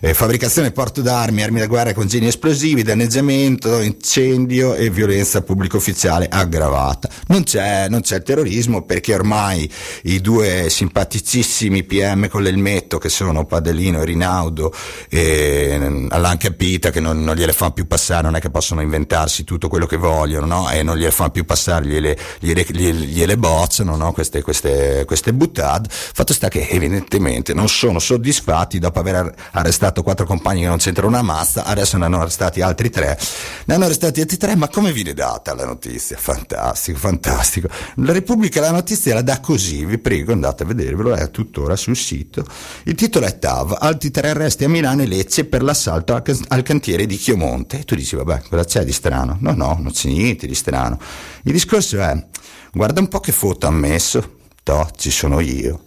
eh. Eh, fabbricazione porto d'armi, armi da guerra con geni esplosivi, danneggiamento, incendio e violenza pubblico ufficiale aggravata. Non c'è, non c'è il terrorismo perché ormai i due simpaticissimi PM con l'elmetto che che sono Padellino e Rinaudo e l'hanno capita che non, non, gliele fanno più passare, non è che possono inventarsi tutto quello che vogliono no? e non gliele fanno più passare, gliele, gliele, gliele, gliele bozzano no? queste, queste, queste buttate. Fatto sta che evidentemente non sono soddisfatti dopo aver arrestato quattro compagni che non c'entrano una mazza, adesso ne hanno arrestati altri tre. Ne hanno arrestati altri tre, ma come viene data la notizia? Fantastico, fantastico. La Repubblica la notizia la dà così, vi prego andate a vedervelo, è tuttora sul sito. Il titolo è TAV, altri tre arresti a Milano e Lecce per l'assalto al, al cantiere di Chiomonte. E tu dici, vabbè, cosa c'è di strano? No, no, non c'è niente di strano. Il discorso è, guarda un po' che foto ha messo. Toh, ci sono io.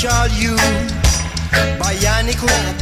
shall you? Bionic rat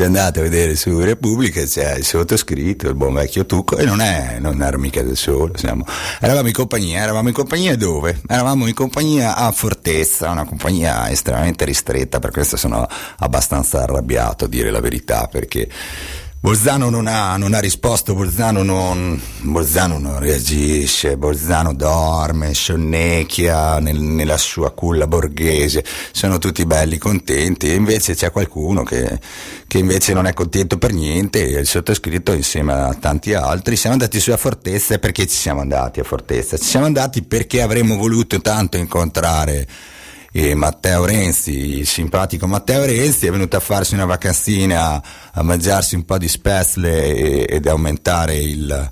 Se andate a vedere su Repubblica c'è il sottoscritto, il buon vecchio Tucco, e non, è, non ero mica da solo. Siamo, eravamo in compagnia, eravamo in compagnia dove? Eravamo in compagnia a Fortezza, una compagnia estremamente ristretta, per questo sono abbastanza arrabbiato a dire la verità, perché Bolzano non ha, non ha risposto, Bolzano non, Bolzano non reagisce, Bolzano dorme, sonnecchia nel- nella sua culla borghese, sono tutti belli, contenti, e invece c'è qualcuno che, che invece non è contento per niente, e il sottoscritto insieme a tanti altri, siamo andati su a Fortezza, perché ci siamo andati a Fortezza? Ci siamo andati perché avremmo voluto tanto incontrare e Matteo Renzi, il simpatico Matteo Renzi, è venuto a farsi una vacanzina a mangiarsi un po' di spezzle ed aumentare il,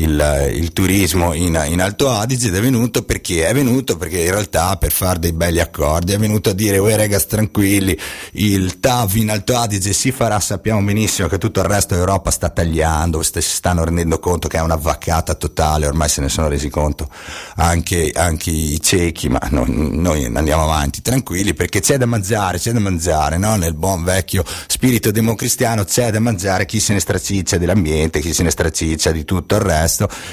il- il turismo in, in Alto Adige ed è venuto perché è venuto perché in realtà per fare dei belli accordi è venuto a dire voi ragazzi tranquilli il TAV in Alto Adige si farà sappiamo benissimo che tutto il resto d'Europa sta tagliando si stanno rendendo conto che è una vaccata totale ormai se ne sono resi conto anche, anche i ciechi ma no- noi andiamo avanti tranquilli perché c'è da mangiare c'è da mangiare no? nel buon vecchio spirito democristiano c'è da mangiare chi se ne straciccia dell'ambiente chi se ne straciccia di tutto il resto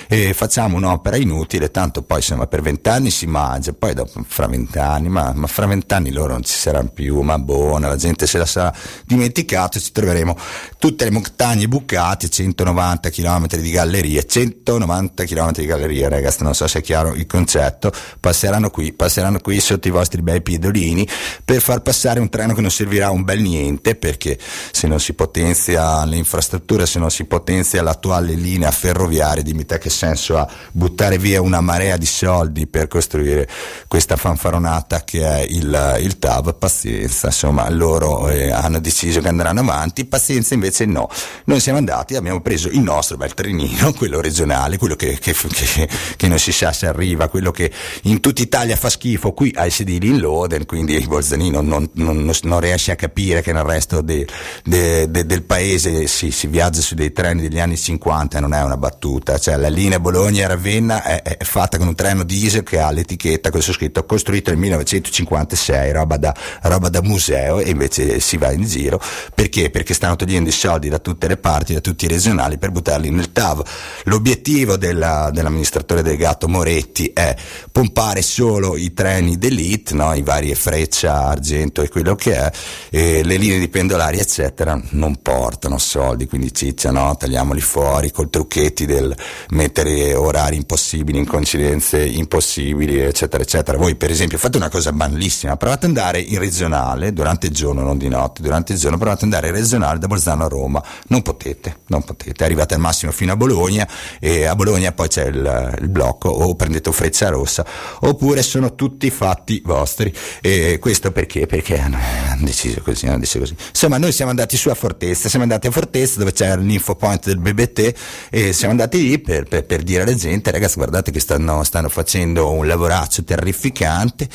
e facciamo un'opera inutile tanto poi insomma per vent'anni si mangia poi dopo fra vent'anni ma, ma fra vent'anni loro non ci saranno più ma buona la gente se la sarà dimenticato ci troveremo tutte le montagne bucate 190 km di gallerie 190 km di gallerie ragazzi non so se è chiaro il concetto. Passeranno qui passeranno qui sotto i vostri bei piedolini per far passare un treno che non servirà un bel niente perché se non si potenzia le infrastrutture se non si potenzia l'attuale linea ferroviaria dimmi te che senso ha buttare via una marea di soldi per costruire questa fanfaronata che è il, il TAV pazienza insomma loro eh, hanno deciso che andranno avanti pazienza invece no. Noi siamo andati abbiamo preso il nostro bel trenino [laughs] quello regionale quello che, che, che, che non si sa se arriva quello che in tutta Italia fa schifo qui ai sedili in Loden quindi il Bolzanino non, non, non, riesce a capire che nel resto de- de- de- del paese si, si viaggia su dei treni degli anni 50 non è una battuta cioè la linea Bologna-Ravenna è, è fatta con un treno diesel che ha l'etichetta questo scritto costruito nel 1956 roba da, roba da museo e invece si va in giro perché? Perché stanno togliendo i soldi da tutte le parti, da tutti i regionali per buttarli nel TAV. L'obiettivo della- dell'amministratore delegato Moretti è pompare solo i treni d'elite, no? i vari Freccia, Argento e quello che è, e le linee di pendolari eccetera non portano soldi, quindi ciccia, no? tagliamoli fuori col trucchetti del mettere orari impossibili in coincidenze impossibili eccetera eccetera. Voi per esempio fate una cosa banalissima, provate ad andare in regionale durante il giorno, non di notte, durante il giorno. Provate ad andare in regionale da Bolzano a Roma, non potete, non potete, arrivate al massimo fino a Bologna e a Bologna poi c'è il, il blocco. O prendete freccia rossa oppure sono tutti fatti vostri. E questo perché? Perché hanno, hanno deciso così, hanno deciso così. Insomma noi siamo andati su a Fortezza, siamo andati a Fortezza dove c'era l'info point del BBT e siamo andati lì per, per- per dire alla gente ragazzi guardate che stanno, stanno facendo un lavoraccio terrificante,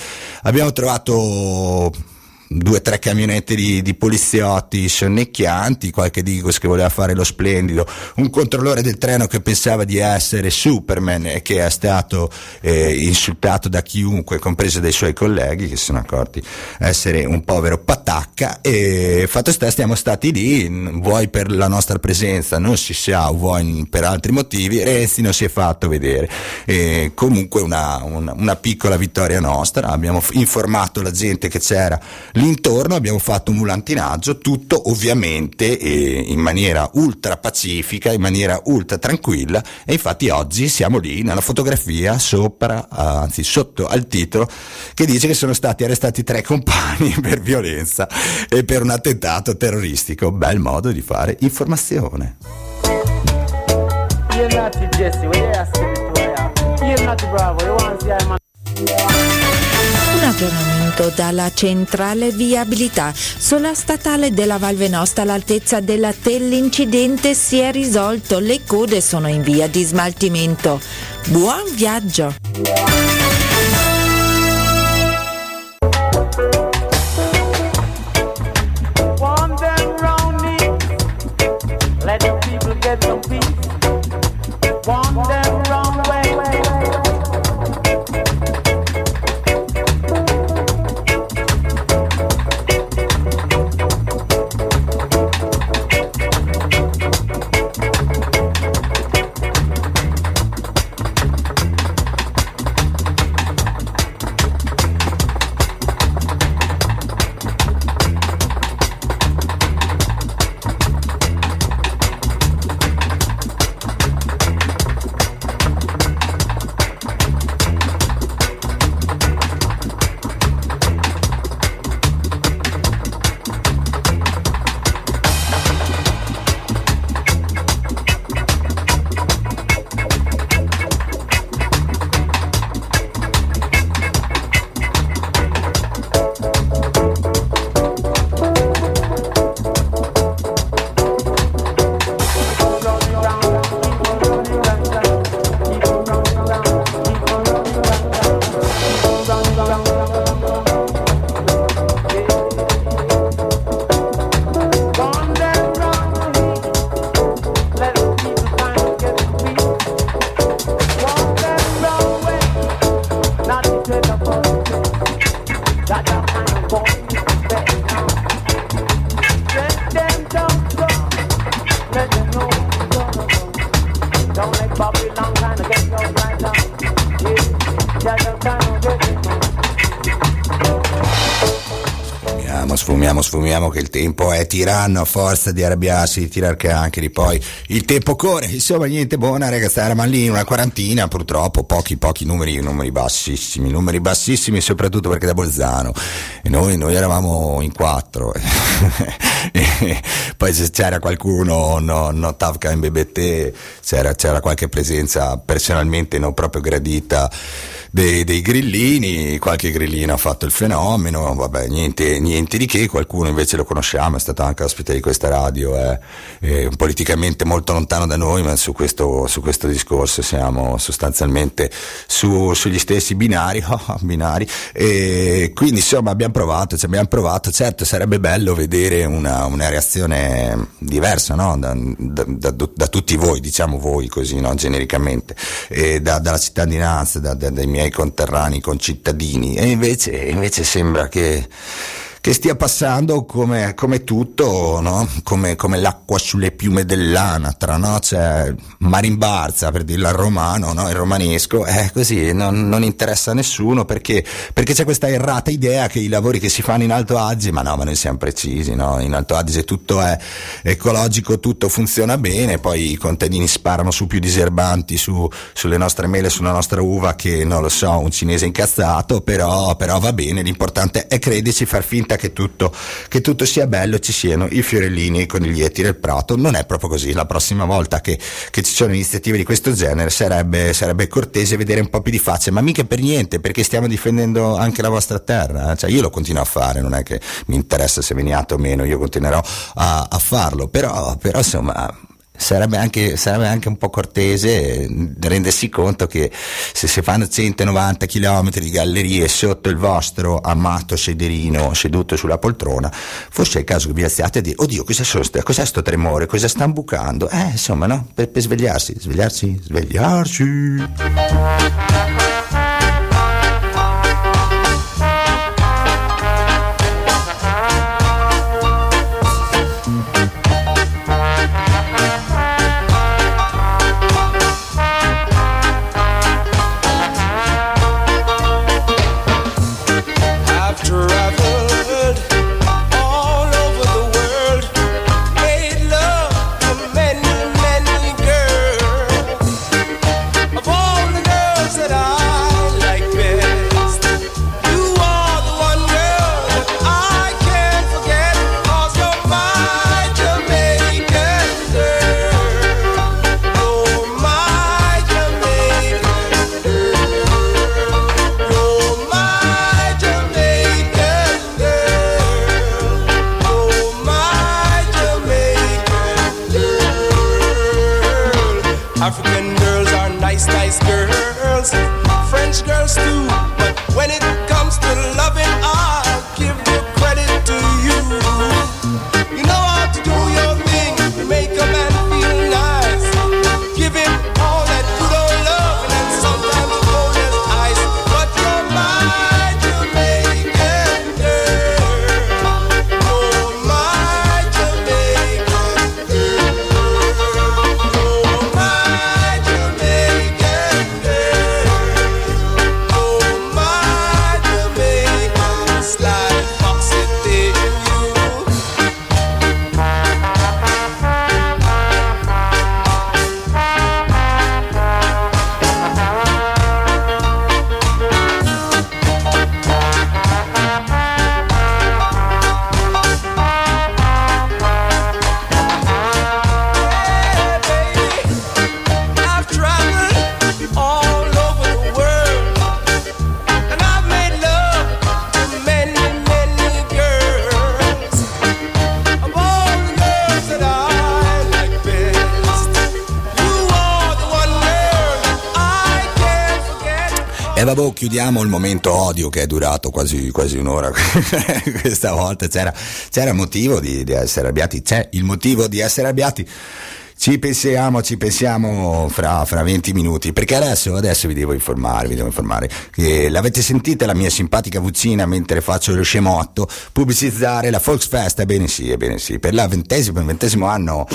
abbiamo trovato due o tre camionette di, di poliziotti sonnecchianti, qualche Digos che voleva fare lo splendido, un controllore del treno che pensava di essere Superman e che è stato eh, insultato da chiunque, compreso dai suoi colleghi che si sono accorti essere un povero patacca e fatto sta stiamo stati lì, vuoi per la nostra presenza non si sa, vuoi per altri motivi, Renzi non si è fatto vedere. E comunque una, una, una piccola vittoria nostra, abbiamo informato la gente che c'era l'intorno, abbiamo fatto un mulantinaggio, tutto ovviamente eh, in maniera ultra pacifica, in maniera ultra tranquilla e infatti oggi siamo lì nella fotografia sopra, anzi sotto al titolo che dice che sono stati arrestati tre [laughs] compagni per violenza e per un attentato terroristico. Bel modo di fare informazione. You're not Jesse, where you ask it to You're not Bravo, you want to see I'm aggiornamento dalla centrale viabilità. Sulla statale della Val Venosta all'altezza della l'incidente si è risolto, le code sono in via di smaltimento. Buon viaggio! Tempo è tiranno a forza di arrabbiarsi, di tirare caccheri, poi il tempo corre, insomma niente buona ragazzi, eravamo lì una quarantina, purtroppo pochi pochi numeri, numeri bassissimi, numeri bassissimi soprattutto perché da Bolzano e noi, noi eravamo in quattro, [laughs] poi se c'era qualcuno, no, no Tavka in BBT, c'era, c'era qualche presenza personalmente non proprio gradita dei, dei, grillini, qualche grillino ha fatto il fenomeno, vabbè, niente, niente, di che, qualcuno invece lo conosciamo, è stato anche ospite di questa radio, è, è politicamente molto lontano da noi, ma su questo, su questo discorso siamo sostanzialmente su, sugli stessi binari, [laughs] oh, binari, e quindi insomma abbiamo provato, ci abbiamo provato, certo sarebbe bello vedere una, una reazione diversa no? da, da, da, da, tutti voi, diciamo voi così, no? genericamente, e dalla cittadinanza, dai miei conterranei, concittadini, e invece, invece sembra che che stia passando come, come tutto, no? come, come, l'acqua sulle piume dell'anatra, no? cioè marimbarza per dirla al romano, no? il romanesco, è così, non, non, interessa a nessuno perché, perché, c'è questa errata idea che i lavori che si fanno in Alto Adige, ma no, ma noi siamo precisi, no? in Alto Adige tutto è ecologico, tutto funziona bene, poi i contadini sparano su più diserbanti su, sulle nostre mele, sulla nostra uva che non lo so, un cinese incazzato, però, però va bene, l'importante è crederci, far finta che tutto, che tutto, sia bello, ci siano i fiorellini e i coniglietti del prato. Non è proprio così. La prossima volta che, che ci sono iniziative di questo genere sarebbe, sarebbe, cortese vedere un po' più di faccia, ma mica per niente, perché stiamo difendendo anche la vostra terra. Cioè, io lo continuo a fare, non è che mi interessa se veniate o meno, io continuerò a, a farlo, però, però insomma sarebbe anche, sarebbe anche un po' cortese eh, rendersi conto che se si fanno 190 km di gallerie sotto il vostro amato sederino seduto sulla poltrona, forse è il caso che vi alziate e dire, oddio, cos'è, sono sta- cos'è sto tremore, cosa stanno bucando? Eh, insomma, no? Per, per svegliarsi, svegliarsi, svegliarsi. Chiudiamo il momento odio che è durato quasi, quasi un'ora [laughs] questa volta. C'era, c'era motivo di, di essere arrabbiati, c'è il motivo di essere arrabbiati. Ci pensiamo, ci pensiamo fra, fra 20 minuti, perché adesso, adesso vi devo informare, vi devo informare. Che l'avete sentita la mia simpatica vocina mentre faccio lo scemotto? Pubblicizzare la Volksfest, ebbene sì, ebbene sì, per la ventesimo, il ventesimo anno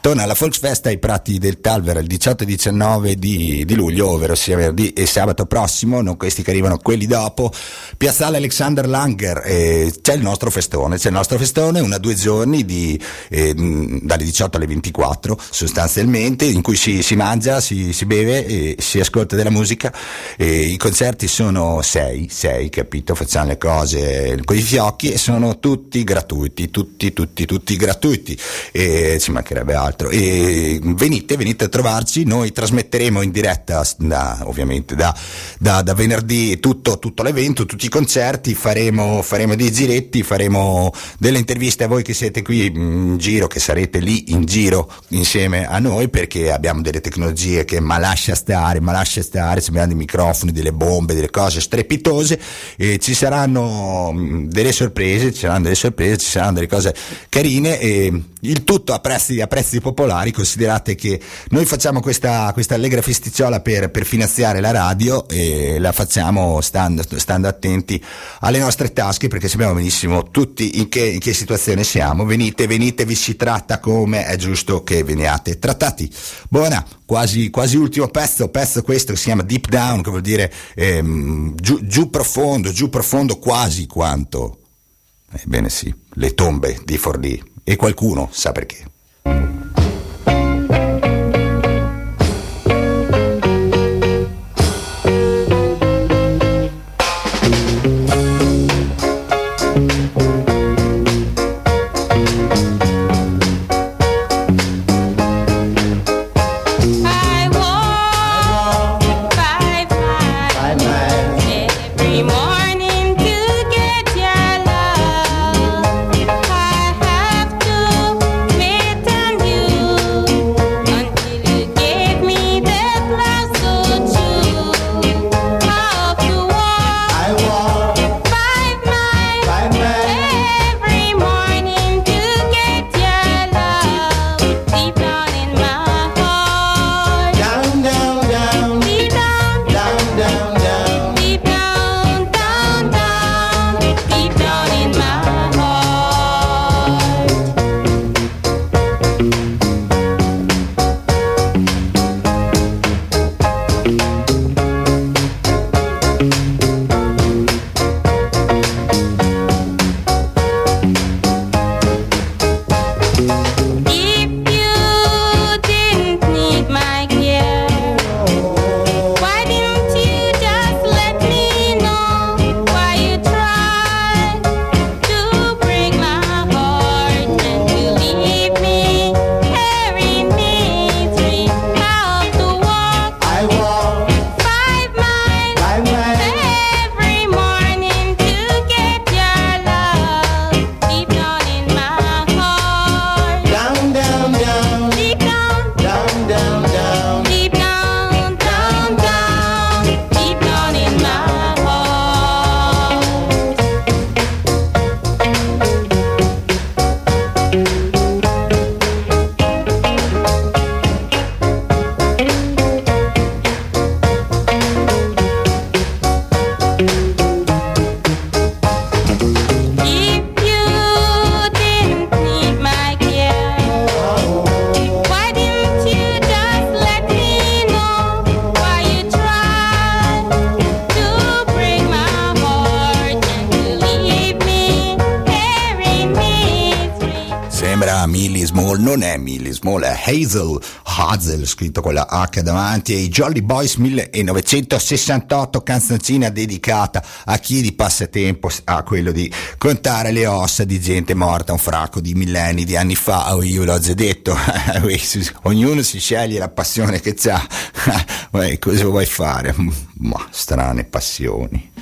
torna la Volksfest ai Prati del Talver il 18 e 19 di, di luglio, ovvero sia venerdì e sabato prossimo, non questi che arrivano, quelli dopo, Piazzale Alexander Langer, eh, c'è il nostro festone, c'è il nostro festone, una due giorni di, eh, dalle 18 alle 24 sostanzialmente, in cui si, si mangia, si, si beve si ascolta della musica, i concerti sono sei, sei, capito, facciamo le cose con i fiocchi e sono tutti gratuiti, tutti, tutti, tutti gratuiti, e ci mancherebbe altro. E venite, venite a trovarci, noi trasmetteremo in diretta, da, ovviamente, da, da, da venerdì tutto, tutto l'evento, tutti i concerti, faremo, faremo dei giretti, faremo delle interviste a voi che siete qui in giro, che sarete lì in giro insieme a noi perché abbiamo delle tecnologie che ma lascia stare, ma lascia stare, abbiamo dei microfoni, delle bombe, delle cose strepitose e ci saranno mh, delle sorprese, ci saranno delle sorprese, ci saranno delle cose carine e il tutto a prezzi, a prezzi popolari, considerate che noi facciamo questa, questa allegra festicciola per, per finanziare la radio e la facciamo stando, stando attenti alle nostre tasche perché sappiamo benissimo tutti in che, in che situazione siamo. Venite, venite, vi si tratta come è giusto che veniate trattati. Buona, quasi, quasi ultimo pezzo, pezzo questo che si chiama Deep Down, che vuol dire ehm, giù, giù profondo, giù profondo quasi quanto. Ebbene sì, le tombe di Forlì. E qualcuno sa perché. Hazel Hazel, scritto con la H davanti, e i Jolly Boys 1968, canzoncina dedicata a chi di passatempo ha quello di contare le ossa di gente morta un fracco di millenni, di anni fa, oh, io l'ho già detto, [laughs] ognuno si sceglie la passione che ha, [laughs] cosa vuoi fare? [laughs] Ma strane passioni.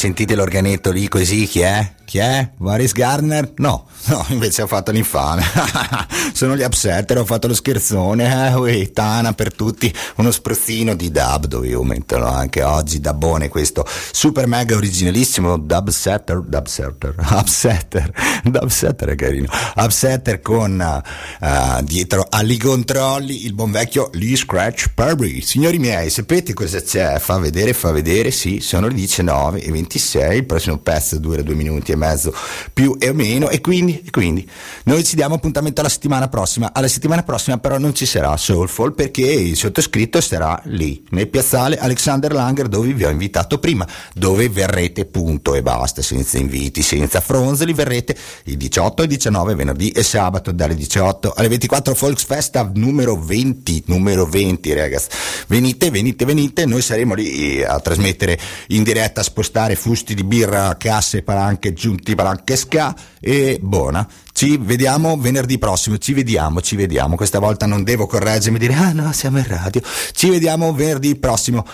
Sentite l'organetto lì così, chi è? Chi è? Boris Gardner? No, no, invece ho fatto l'infame. [laughs] Sono gli upsetter, ho fatto lo scherzone, eh, ui, tana per tutti, uno spruzzino di dub, dovevo metterlo anche oggi, dabbone questo super mega originalissimo dubsetter, dubsetter, [laughs] upsetter, dubsetter è carino, upsetter con uh, dietro agli controlli il buon vecchio Lee Scratch Perry. Signori miei, sapete cosa c'è? Fa vedere, fa vedere, sì, sono le 19 e 26, il prossimo pezzo dura due minuti e mezzo più e meno e quindi, e quindi noi ci diamo appuntamento alla settimana prossima. Alla settimana prossima però non ci sarà Soulful perché il sottoscritto sarà lì, nel piazzale Alexander Langer dove vi ho invitato prima, dove verrete punto e basta, senza inviti, senza fronzoli, verrete il 18, il 19, venerdì e sabato dalle 18 alle 24 Volksfesta numero 20, numero 20 ragazzi. Venite, venite, venite, noi saremo lì a trasmettere in diretta, a spostare fusti di birra, casse, palanche, giunti, palanche ska e buona. Ci vediamo venerdì prossimo, ci vediamo, ci vediamo. Questa volta non devo correggermi e dire ah no, siamo in radio. Ci vediamo venerdì prossimo.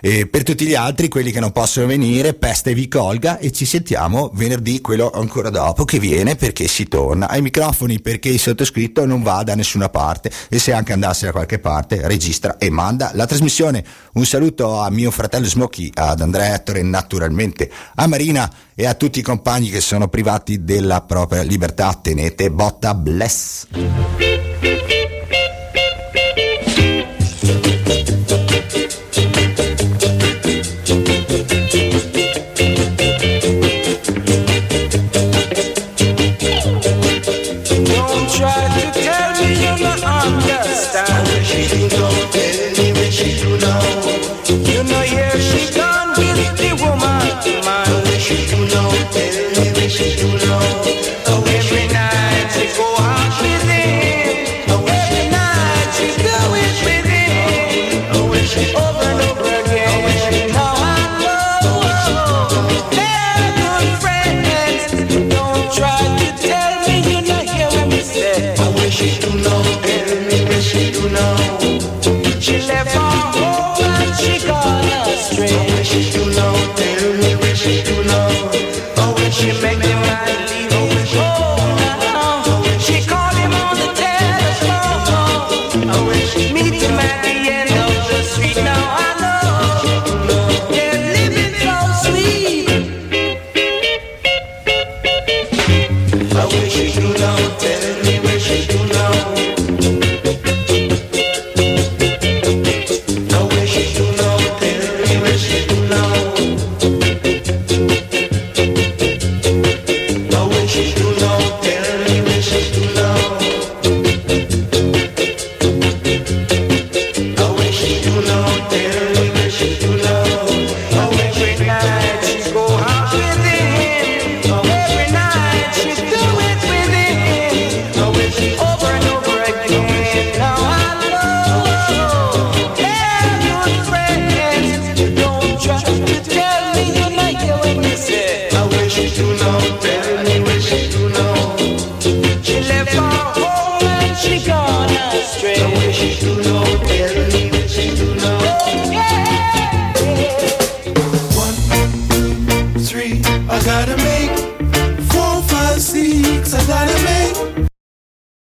E per tutti gli altri, quelli che non possono venire, peste vi colga e ci sentiamo venerdì, quello ancora dopo che viene perché si torna ai microfoni perché il sottoscritto non va da nessuna parte e se anche andasse da qualche parte registra e manda la trasmissione. Un saluto a mio fratello Smokey, ad Andrea Ettore naturalmente, a Marina e a tutti i compagni che sono privati della propria libertà. Tenete botta bless.